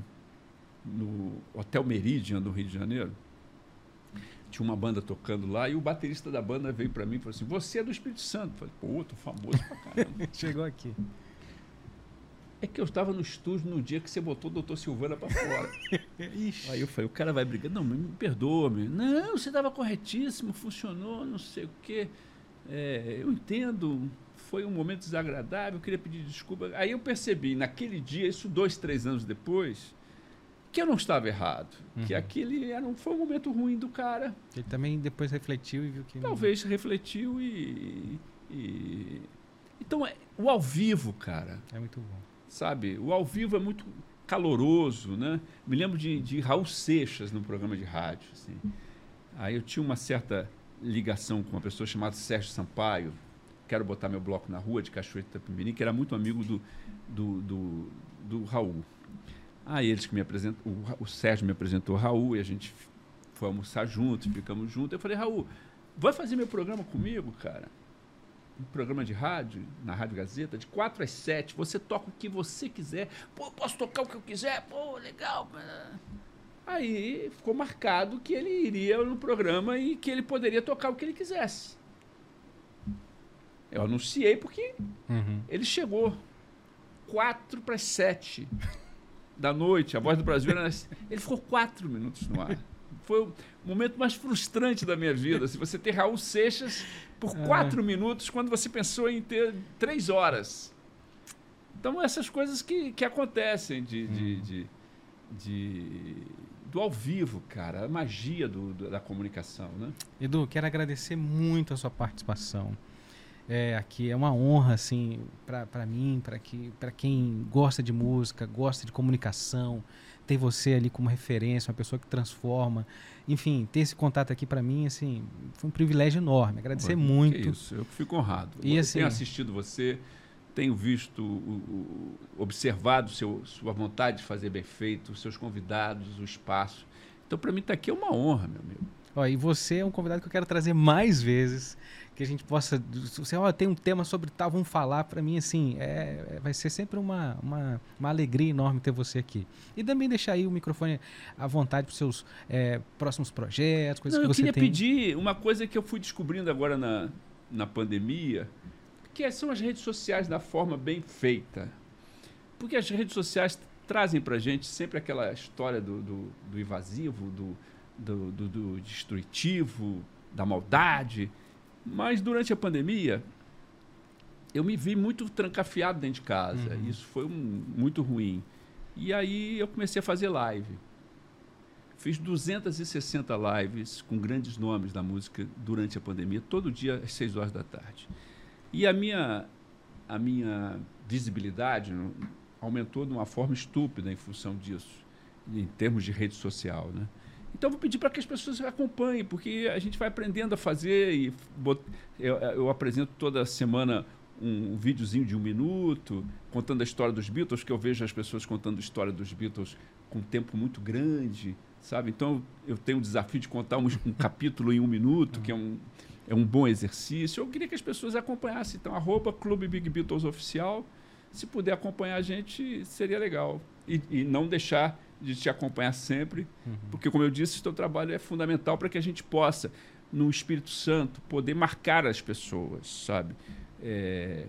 no Hotel Meridian, no Rio de Janeiro. Tinha uma banda tocando lá e o baterista da banda veio para mim e falou assim: Você é do Espírito Santo? Eu falei: Pô, tô famoso pra caramba. Chegou aqui. É que eu estava no estúdio no dia que você botou o doutor Silvana para fora. Aí eu falei: O cara vai brigar. Não, me perdoa, meu. Não, você estava corretíssimo, funcionou, não sei o quê. É, eu entendo, foi um momento desagradável, eu queria pedir desculpa. Aí eu percebi, naquele dia, isso dois, três anos depois, que eu não estava errado. Que Uhum. aquele era um, foi um momento ruim do cara. Ele também depois refletiu e viu que. não- Talvez refletiu e. e- Então, é, o ao vivo, cara, É muito bom. Sabe? O ao vivo é muito caloroso, né? Me lembro de, de Raul Seixas no programa de rádio, assim. Aí eu tinha uma certa ligação com uma pessoa chamada Sérgio Sampaio, quero botar meu bloco na rua de Cachoeira de Itapemirim, que era muito amigo do, do, do, do Raul. Aí eles que me apresentam, o, Sérgio me apresentou o Raul e a gente foi almoçar juntos, ficamos juntos. Eu falei, Raul, vai fazer meu programa comigo, cara? Um programa de rádio, na Rádio Gazeta, de 4 às 7. Você toca o que você quiser. Pô, eu posso tocar o que eu quiser? Pô, legal. Aí ficou marcado que ele iria no programa e que ele poderia tocar o que ele quisesse. Eu anunciei porque Uhum. ele chegou 4 para as 7 da noite. A Voz do Brasil era. Ele ficou 4 minutos no ar. Foi o momento mais frustrante da minha vida. Se você ter Raul Seixas por É. 4 minutos quando você pensou em ter 3 horas. Então, essas coisas que, que acontecem de, de, de, de- do ao vivo, cara. A magia do, do- da comunicação, né? Edu, quero agradecer muito a sua participação. É, aqui é uma honra, assim, para mim, para que, para quem gosta de música, gosta de comunicação, ter você ali como referência, uma pessoa que transforma. Enfim, ter esse contato aqui para mim, assim, foi um privilégio enorme. Agradecer Pô, muito. Que isso, eu fico honrado. E eu assim- tenho assistido você, tenho visto, o- o- observado seu, sua vontade de fazer bem feito, os seus convidados, o espaço. Então, para mim, estar aqui é uma honra, meu amigo. Ó, e você é um convidado que eu quero trazer mais vezes, que a gente possa, você tem um tema sobre tal, vamos falar, para mim assim, é, é- vai ser sempre uma, uma, uma alegria enorme ter você aqui. E também deixar aí o microfone à vontade para os seus é, próximos projetos, coisas Não, que eu você queria tem. pedir uma coisa que eu fui descobrindo agora na, na pandemia, que são as redes sociais da forma bem feita. Porque as redes sociais trazem para gente sempre aquela história do, do, do invasivo, do, do, do, do destrutivo, da maldade. Mas durante a pandemia, eu me vi muito trancafiado dentro de casa. Uhum. Isso foi um, muito ruim. E aí eu comecei a fazer live. Fiz 260 lives com grandes nomes da música durante a pandemia, todo dia às 6 horas da tarde. E a minha, a minha visibilidade aumentou de uma forma estúpida em função disso, em termos de rede social. Né? Então, eu vou pedir para que as pessoas acompanhem, porque a gente vai aprendendo a fazer. E bot- eu, eu apresento toda semana um videozinho de um minuto, contando a história dos Beatles, que eu vejo as pessoas contando a história dos Beatles com um tempo muito grande, sabe? Então, eu tenho o desafio de contar um, um capítulo em um minuto, que é um, é um bom exercício. Eu queria que as pessoas acompanhassem. Então, arroba Clube Big Beatles Oficial. Se puder acompanhar a gente, seria legal. E, e não deixar de te acompanhar sempre, porque, como eu disse, o teu trabalho é fundamental para que a gente possa, no Espírito Santo, poder marcar as pessoas, sabe? É,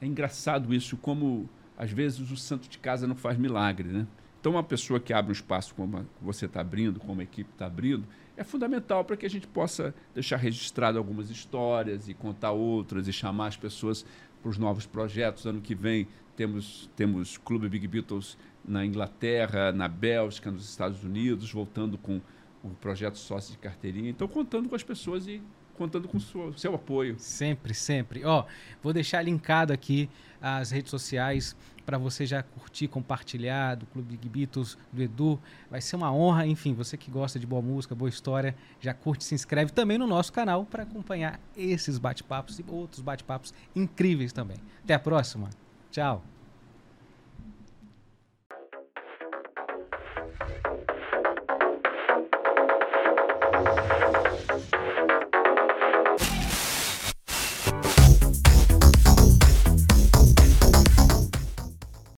é engraçado isso, como às vezes o santo de casa não faz milagre, né? Então, uma pessoa que abre um espaço como a- você está abrindo, como a equipe está abrindo, é fundamental para que a gente possa deixar registrado algumas histórias e contar outras e chamar as pessoas para os novos projetos. Ano que vem temos temos Clube Big Beatles na Inglaterra, na Bélgica, nos Estados Unidos, voltando com o projeto Sócio de Carteirinha. Então, contando com as pessoas e contando com o seu, seu apoio. Sempre, sempre. Ó, vou deixar linkado aqui as redes sociais para você já curtir, compartilhar do Clube Big Beatles, do Edu. Vai ser uma honra, enfim, você que gosta de boa música, boa história, já curte, se inscreve também no nosso canal para acompanhar esses bate-papos e outros bate-papos incríveis também. Até a próxima. Tchau.